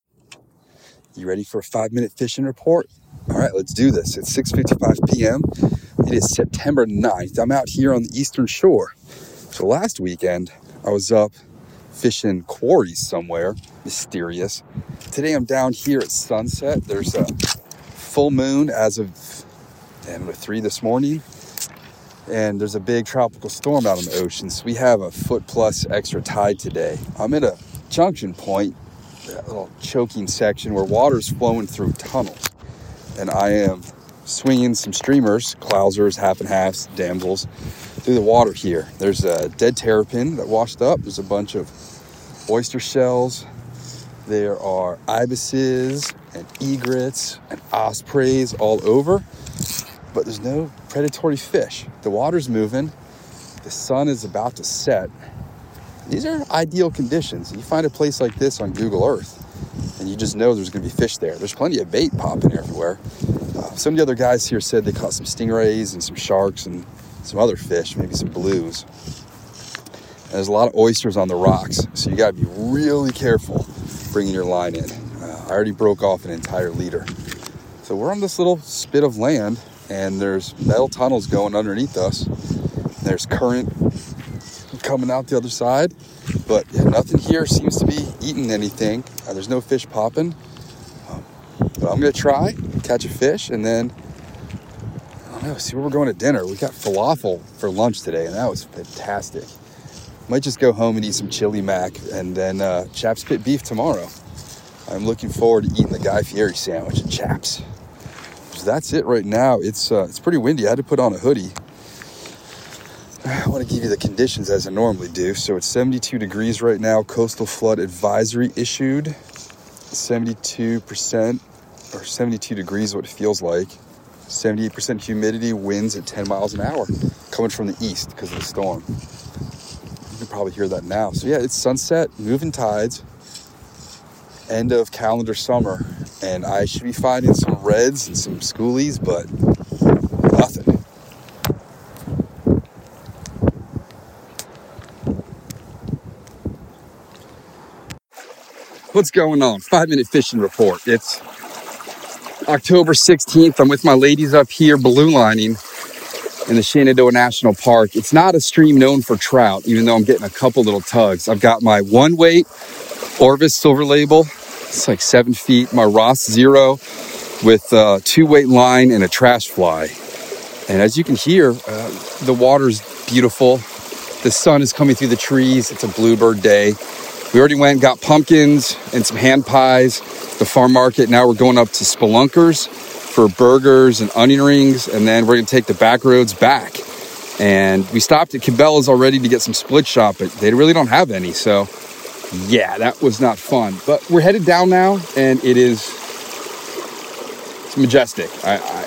You ready for a five minute fishing report? All right, let's do this. It's 6:55 p.m. It is September 9th. I'm out here on the eastern shore. So last weekend, I was up fishing quarries somewhere, mysterious. Today I'm down here at sunset. There's a full moon as of and with three this morning. And there's a big tropical storm out on the ocean. So we have a foot plus extra tide today. I'm at a junction point that little choking section where water's flowing through tunnels. And I am swinging some streamers, clousers, half and halves, damsels, through the water here. There's a dead terrapin that washed up. There's a bunch of oyster shells. There are ibises and egrets and ospreys all over, but there's no predatory fish. The water's moving. The sun is about to set. These are ideal conditions. You find a place like this on Google Earth, and you just know there's to be fish there. There's plenty of bait popping everywhere. Uh, some of the other guys here said they caught some stingrays and some sharks and some other fish, maybe some blues. And there's a lot of oysters on the rocks, so you got to be really careful bringing your line in. Uh, I already broke off an entire leader. So we're on this little spit of land, and there's metal tunnels going underneath us. There's current coming out the other side, but yeah, nothing here seems to be eating anything. Uh, there's no fish popping. Um, but I'm gonna try catch a fish, and then I don't know. See where we're going to dinner. We got falafel for lunch today, and that was fantastic. Might just go home and eat some chili mac, and then uh, Chaps Pit beef tomorrow. I'm looking forward to eating the Guy Fieri sandwich and Chaps. That's it right now. It's uh, it's pretty windy. I had to put on a hoodie. I want to give you the conditions as I normally do. So it's 72 degrees right now. Coastal flood advisory issued. 72% or 72 degrees, what it feels like. 78% humidity, winds at 10 miles an hour, coming from the east because of the storm. You can probably hear that now. So yeah, it's sunset, moving tides, end of calendar summer, and I should be finding some reds and some schoolies, but nothing. What's going on? Five minute fishing report. It's October 16th. I'm with my ladies up here balloon lining in the Shenandoah National Park. It's not a stream known for trout, even though I'm getting a couple little tugs. I've got my one weight Orvis silver label. It's like seven feet. My Ross Zero with a two weight line and a trash fly. And as you can hear, uh, the water's beautiful. The sun is coming through the trees. It's a bluebird day. We already went and got pumpkins and some hand pies, the farm market. Now we're going up to Spelunkers for burgers and onion rings, and then we're gonna take the back roads back. And we stopped at Cabela's already to get some split shot, but they really don't have any. So, yeah, that was not fun. But we're headed down now, and it is it's majestic. I, I,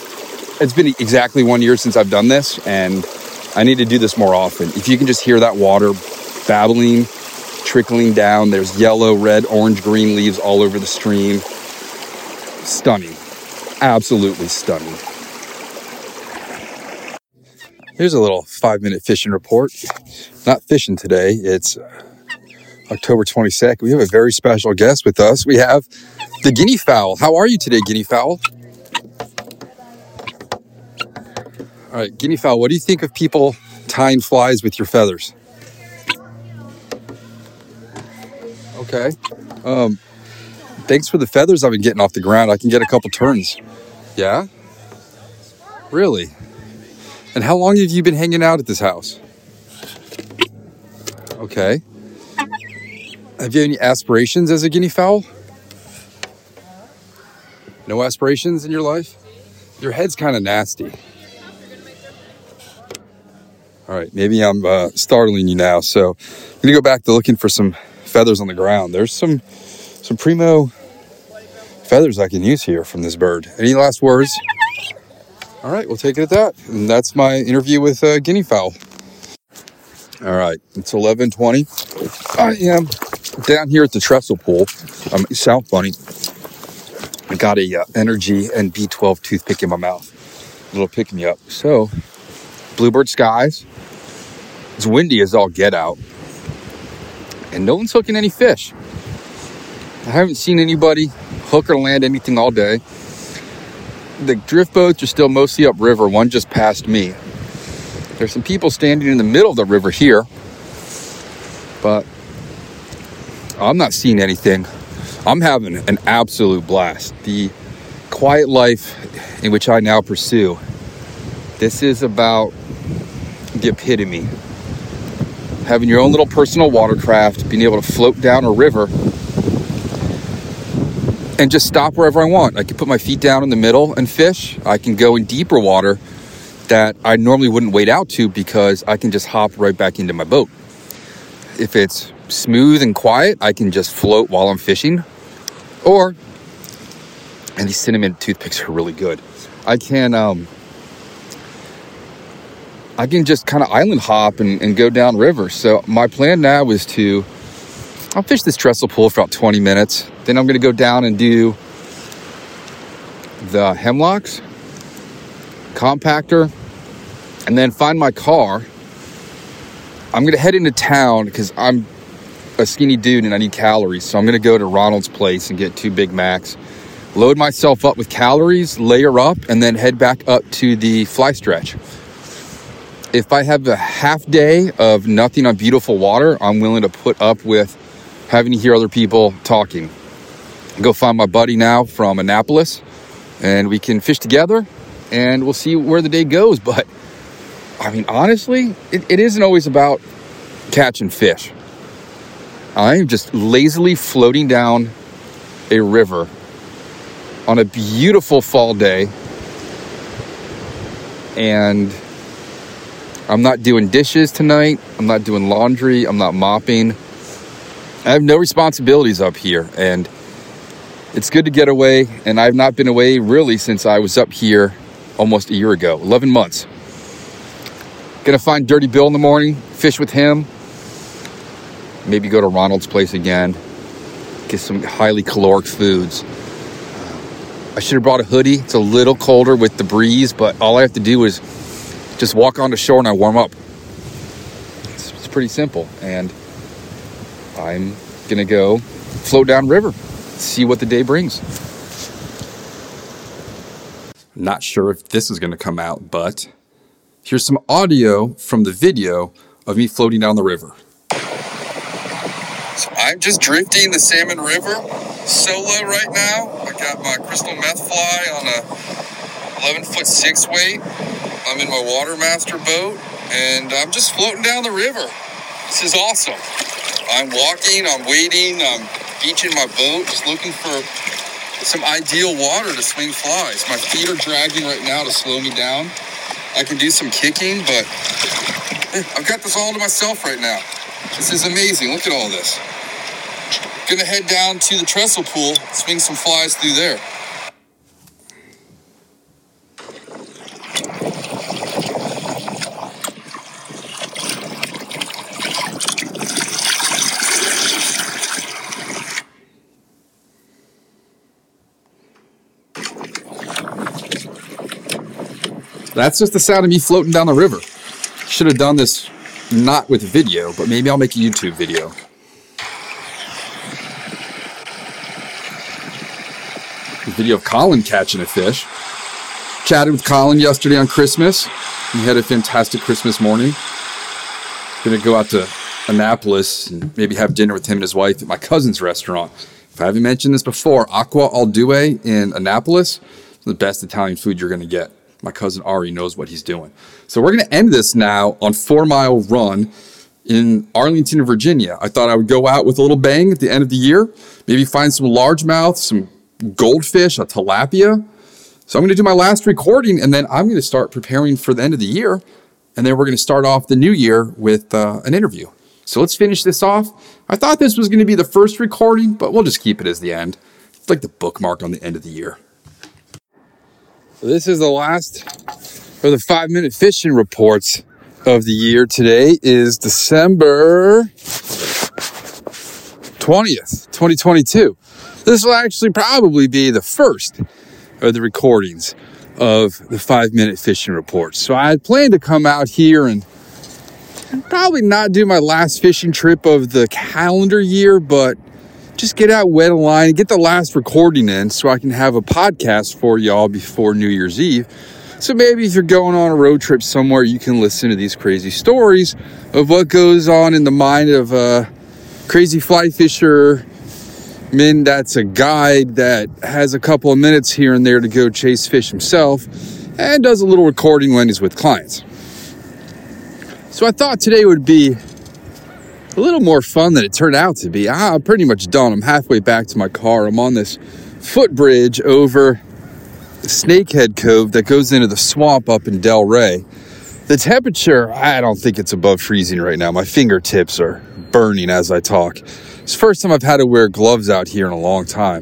it's been exactly one year since I've done this, and I need to do this more often. If you can just hear that water babbling trickling down. There's yellow, red, orange, green leaves all over the stream. Stunning. Absolutely stunning. Here's a little five minute fishing report. Not fishing today, it's October 22nd. We have a very special guest with us. We have the guinea fowl. How are you today, guinea fowl? All right, guinea fowl, what do you think of people tying flies with your feathers? Okay. Um, thanks for the feathers I've been getting off the ground. I can get a couple turns. Yeah? Really? And how long have you been hanging out at this house? Okay. Have you any aspirations as a guinea fowl? No aspirations in your life? Your head's kind of nasty. All right, maybe I'm uh, startling you now. So I'm gonna go back to looking for some feathers on the ground. There's some some primo feathers I can use here from this bird. Any last words? All right, we'll take it at that. And that's my interview with uh, guinea fowl. All right, it's 11:20. I am down here at the trestle pool. I'm sound funny. I got a uh, energy and B12 toothpick in my mouth. A little pick me up. So, bluebird skies. It's windy as all get out. And no one's hooking any fish. I haven't seen anybody hook or land anything all day. The drift boats are still mostly upriver. One just passed me. There's some people standing in the middle of the river here, but I'm not seeing anything. I'm having an absolute blast. The quiet life in which I now pursue. This is about the epitome. Having your own little personal watercraft, being able to float down a river and just stop wherever I want. I can put my feet down in the middle and fish. I can go in deeper water that I normally wouldn't wade out to because I can just hop right back into my boat. If it's smooth and quiet, I can just float while I'm fishing. Or, and these cinnamon toothpicks are really good. I can, um, I can just kind of island hop and, and go down river. So my plan now is to, I'll fish this trestle pool for about 20 minutes. Then I'm going to go down and do the hemlocks, compactor, and then find my car. I'm going to head into town because I'm a skinny dude and I need calories. So I'm to go to Ronald's place and get two Big Macs, load myself up with calories, layer up, and then head back up to the fly stretch. If I have a half day of nothing on beautiful water, I'm willing to put up with having to hear other people talking. Go find my buddy now from Annapolis and we can fish together and we'll see where the day goes. But I mean, honestly, it, it isn't always about catching fish. I'm just lazily floating down a river on a beautiful fall day. And I'm not doing dishes tonight. I'm not doing laundry. I'm not mopping. I have no responsibilities up here. And it's good to get away. And I've not been away really since I was up here almost a year ago 11 months. Gonna find Dirty Bill in the morning, fish with him, maybe go to Ronald's place again, get some highly caloric foods. I should have brought a hoodie. It's a little colder with the breeze, but all I have to do is just walk on the shore and I warm up. It's, it's pretty simple. And I'm gonna go float down river, see what the day brings. Not sure if this is gonna come out, but here's some audio from the video of me floating down the river. I'm just drifting the Salmon River solo right now. I got my crystal meth fly on a 11 foot six weight. I'm in my Watermaster boat and I'm just floating down the river. This is awesome. I'm walking, I'm waiting, I'm beaching my boat, just looking for some ideal water to swing flies. My feet are dragging right now to slow me down. I can do some kicking, but I've got this all to myself right now. This is amazing. Look at all this. Gonna head down to the trestle pool, swing some flies through there. That's just the sound of me floating down the river. Should have done this not with video, but maybe I'll make a YouTube video. Video of Colin catching a fish. Chatted with Colin yesterday on Christmas. He had a fantastic Christmas morning. Gonna go out to Annapolis and maybe have dinner with him and his wife at my cousin's restaurant. If I haven't mentioned this before, Aqua al in Annapolis, the best Italian food you're gonna get. My cousin Ari knows what he's doing. So we're gonna end this now on Four Mile Run. in Arlington, Virginia. I thought I would go out with a little bang at the end of the year, maybe find some largemouth, some goldfish, a tilapia. So I'm going to do my last recording and then I'm going to start preparing for the end of the year. And then we're going to start off the new year with uh, an interview. So let's finish this off. I thought this was going to be the first recording, but we'll just keep it as the end. It's like the bookmark on the end of the year. So this is the last of the five minute fishing reports of the year. Today is December 20th, 2022. This will actually probably be the first of the recordings of the five minute fishing reports. So I had planned to come out here and probably not do my last fishing trip of the calendar year, but just get out wet a line and get the last recording in so I can have a podcast for y'all before New Year's Eve. So maybe if you're going on a road trip somewhere, you can listen to these crazy stories of what goes on in the mind of a crazy fly fisher man that's a guide that has a couple of minutes here and there to go chase fish himself and does a little recording when he's with clients. So I thought today would be a little more fun than it turned out to be. I'm pretty much done. I'm halfway back to my car. I'm on this footbridge over Snakehead Cove that goes into the swamp up in Del Ray. The temperature, I don't think it's above freezing right now. My fingertips are burning as I talk. It's the first time I've had to wear gloves out here in a long time.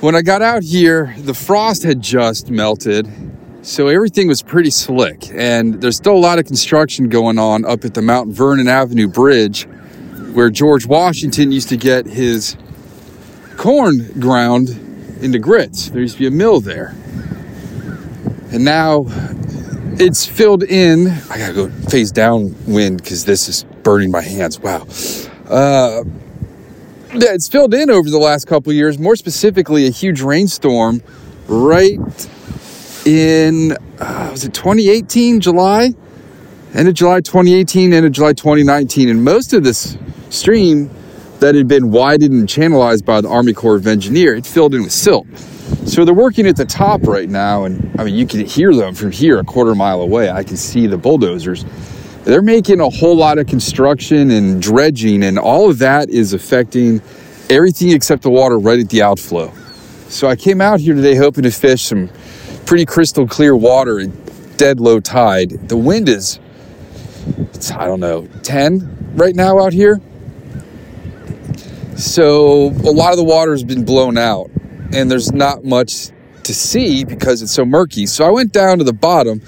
When I got out here, the frost had just melted so everything was pretty slick, and there's still a lot of construction going on up at the Mount Vernon Avenue Bridge, where George Washington used to get his corn ground into grits. There used to be a mill there. And now it's filled in. I gotta go face downwind because this is burning my hands. Wow. Uh, it's filled in over the last couple years. More specifically, a huge rainstorm right in uh, was it 2018 July, end of July 2018, end of July 2019, and most of this stream that had been widened and channelized by the Army Corps of Engineers, it filled in with silt. So they're working at the top right now, and I mean you can hear them from here a quarter mile away. I can see the bulldozers. They're making a whole lot of construction and dredging, and all of that is affecting everything except the water right at the outflow. So I came out here today hoping to fish some pretty crystal clear water at dead low tide. The wind is, it's, I don't know, 10 right now out here. So a lot of the water has been blown out and there's not much to see because it's so murky. So I went down to the bottom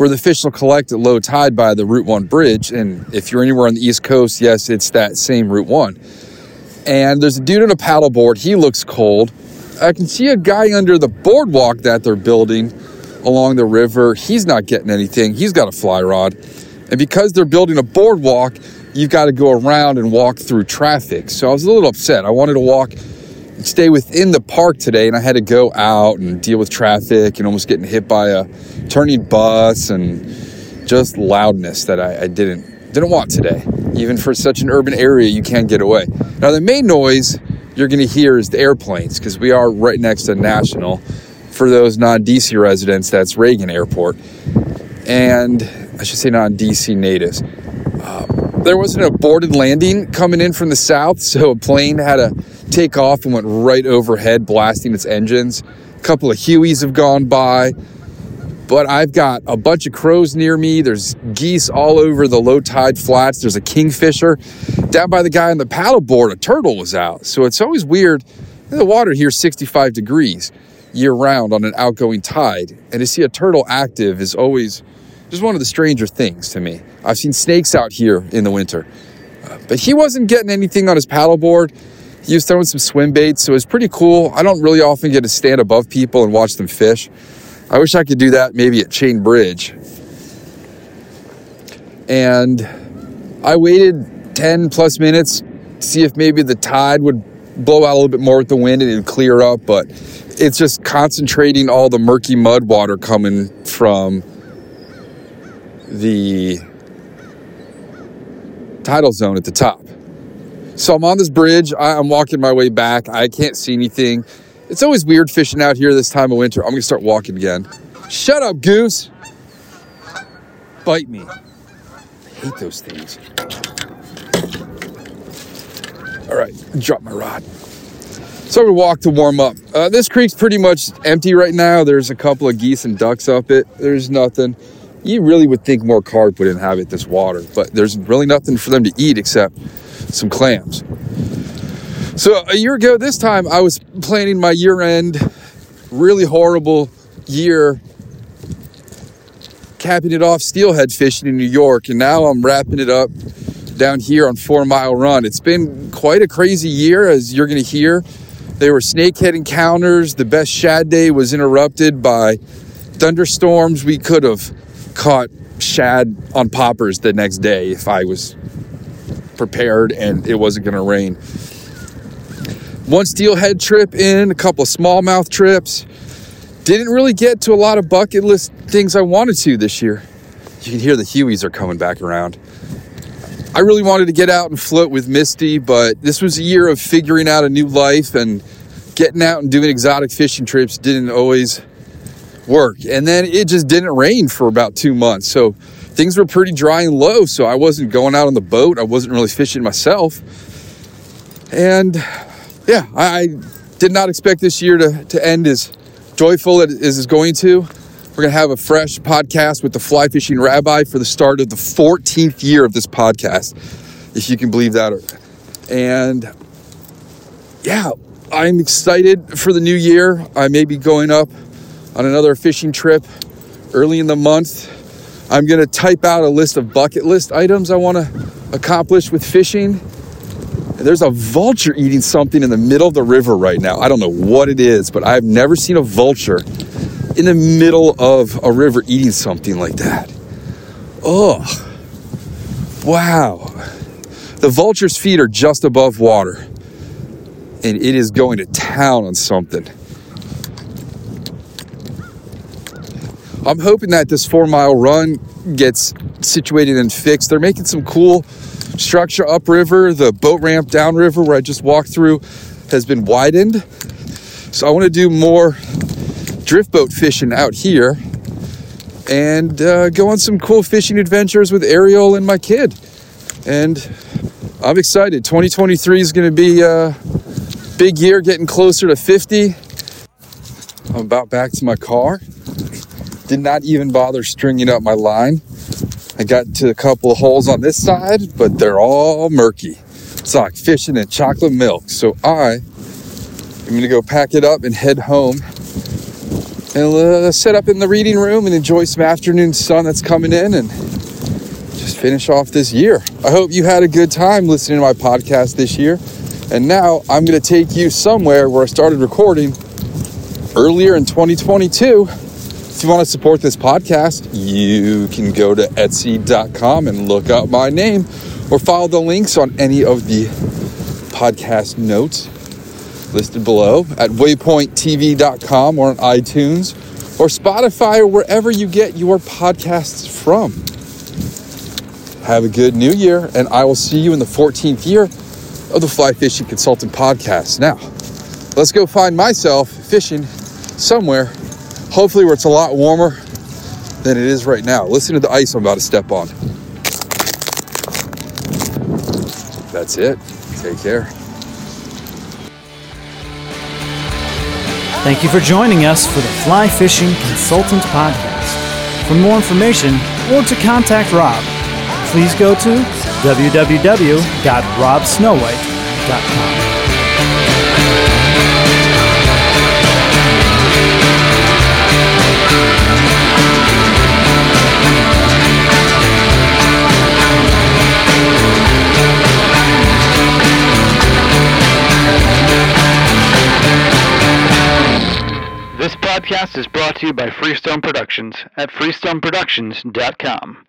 where the fish will collect at low tide by the Route 1 bridge. And if you're anywhere on the East Coast, yes, it's that same Route 1. And there's a dude on a paddleboard. He looks cold. I can see a guy under the boardwalk that they're building along the river. He's not getting anything. He's got a fly rod. And because they're building a boardwalk, you've got to go around and walk through traffic. So I was a little upset. I wanted to walk stay within the park today, and I had to go out and deal with traffic and almost getting hit by a turning bus and just loudness that I, I didn't didn't want today. Even for such an urban area, you can't get away. Now the main noise you're going to hear is the airplanes because we are right next to National. For those non DC residents, that's Reagan Airport. And I should say non DC natives. Uh, there was an aborted landing coming in from the south, so a plane had to take off and went right overhead, blasting its engines. A couple of Hueys have gone by but I've got a bunch of crows near me. There's geese all over the low tide flats. There's a kingfisher. Down by the guy on the paddleboard, a turtle was out. So it's always weird. The water here is 65 degrees year round on an outgoing tide. And to see a turtle active is always just one of the stranger things to me. I've seen snakes out here in the winter. But he wasn't getting anything on his paddleboard. He was throwing some swim baits, so it was pretty cool. I don't really often get to stand above people and watch them fish. I wish I could do that maybe at Chain Bridge. And I waited 10 plus minutes to see if maybe the tide would blow out a little bit more with the wind and it'd clear up, but it's just concentrating all the murky mud water coming from the tidal zone at the top. So I'm on this bridge. I'm walking my way back. I can't see anything. It's always weird fishing out here this time of winter. I'm gonna start walking again. Shut up, goose. Bite me. I hate those things. All right, drop my rod. So we walk to warm up. Uh, this creek's pretty much empty right now. There's a couple of geese and ducks up it. There's nothing. You really would think more carp would inhabit this water, but there's really nothing for them to eat except some clams. So a year ago, this time I was planning my year-end, really horrible year, capping it off steelhead fishing in New York, and now I'm wrapping it up down here on Four Mile Run. It's been quite a crazy year, as you're going to hear. There were snakehead encounters. The best shad day was interrupted by thunderstorms. We could have caught shad on poppers the next day if I was prepared and it wasn't going to rain. One steelhead trip in, a couple of smallmouth trips. Didn't really get to a lot of bucket list things I wanted to this year. You can hear the Hueys are coming back around. I really wanted to get out and float with Misty, but this was a year of figuring out a new life and getting out and doing exotic fishing trips didn't always work. And then it just didn't rain for about two months. So things were pretty dry and low. So I wasn't going out on the boat. I wasn't really fishing myself. And yeah, I did not expect this year to, to end as joyful as it's going to. We're going to have a fresh podcast with the fly fishing rabbi for the start of the 14th year of this podcast, if you can believe that. And yeah, I'm excited for the new year. I may be going up on another fishing trip early in the month. I'm to type out a list of bucket list items I want to accomplish with fishing. And there's a vulture eating something in the middle of the river right now. I don't know what it is, but I've never seen a vulture in the middle of a river eating something like that. Oh, wow. The vulture's feet are just above water, and it is going to town on something. I'm hoping that this four mile run gets situated and fixed. They're making some cool structure upriver. The boat ramp downriver, where I just walked through, has been widened. So I want to do more drift boat fishing out here and uh, go on some cool fishing adventures with Ariel and my kid. And I'm excited. 2023 is going to be a big year, getting closer to 50. I'm about back to my car. Did not even bother stringing up my line. I got to a couple of holes on this side, but they're all murky. It's like fishing in chocolate milk. So I am going to go pack it up and head home and uh, set up in the reading room and enjoy some afternoon sun that's coming in and just finish off this year. I hope you had a good time listening to my podcast this year. And now I'm going to take you somewhere where I started recording earlier in 2022. If you want to support this podcast, you can go to etsy.com and look up my name or follow the links on any of the podcast notes listed below at waypointtv.com or on iTunes or Spotify or wherever you get your podcasts from. Have a good new year, and I will see you in the 14th year of the Fly Fishing Consultant Podcast. Now, let's go find myself fishing somewhere, hopefully where it's a lot warmer than it is right now. Listen to the ice I'm about to step on. That's it. Take care. Thank you for joining us for the Fly Fishing Consultant Podcast. For more information or to contact Rob, please go to www.robsnowhite.com. podcast is brought to you by Freestone Productions at freestoneproductions.com.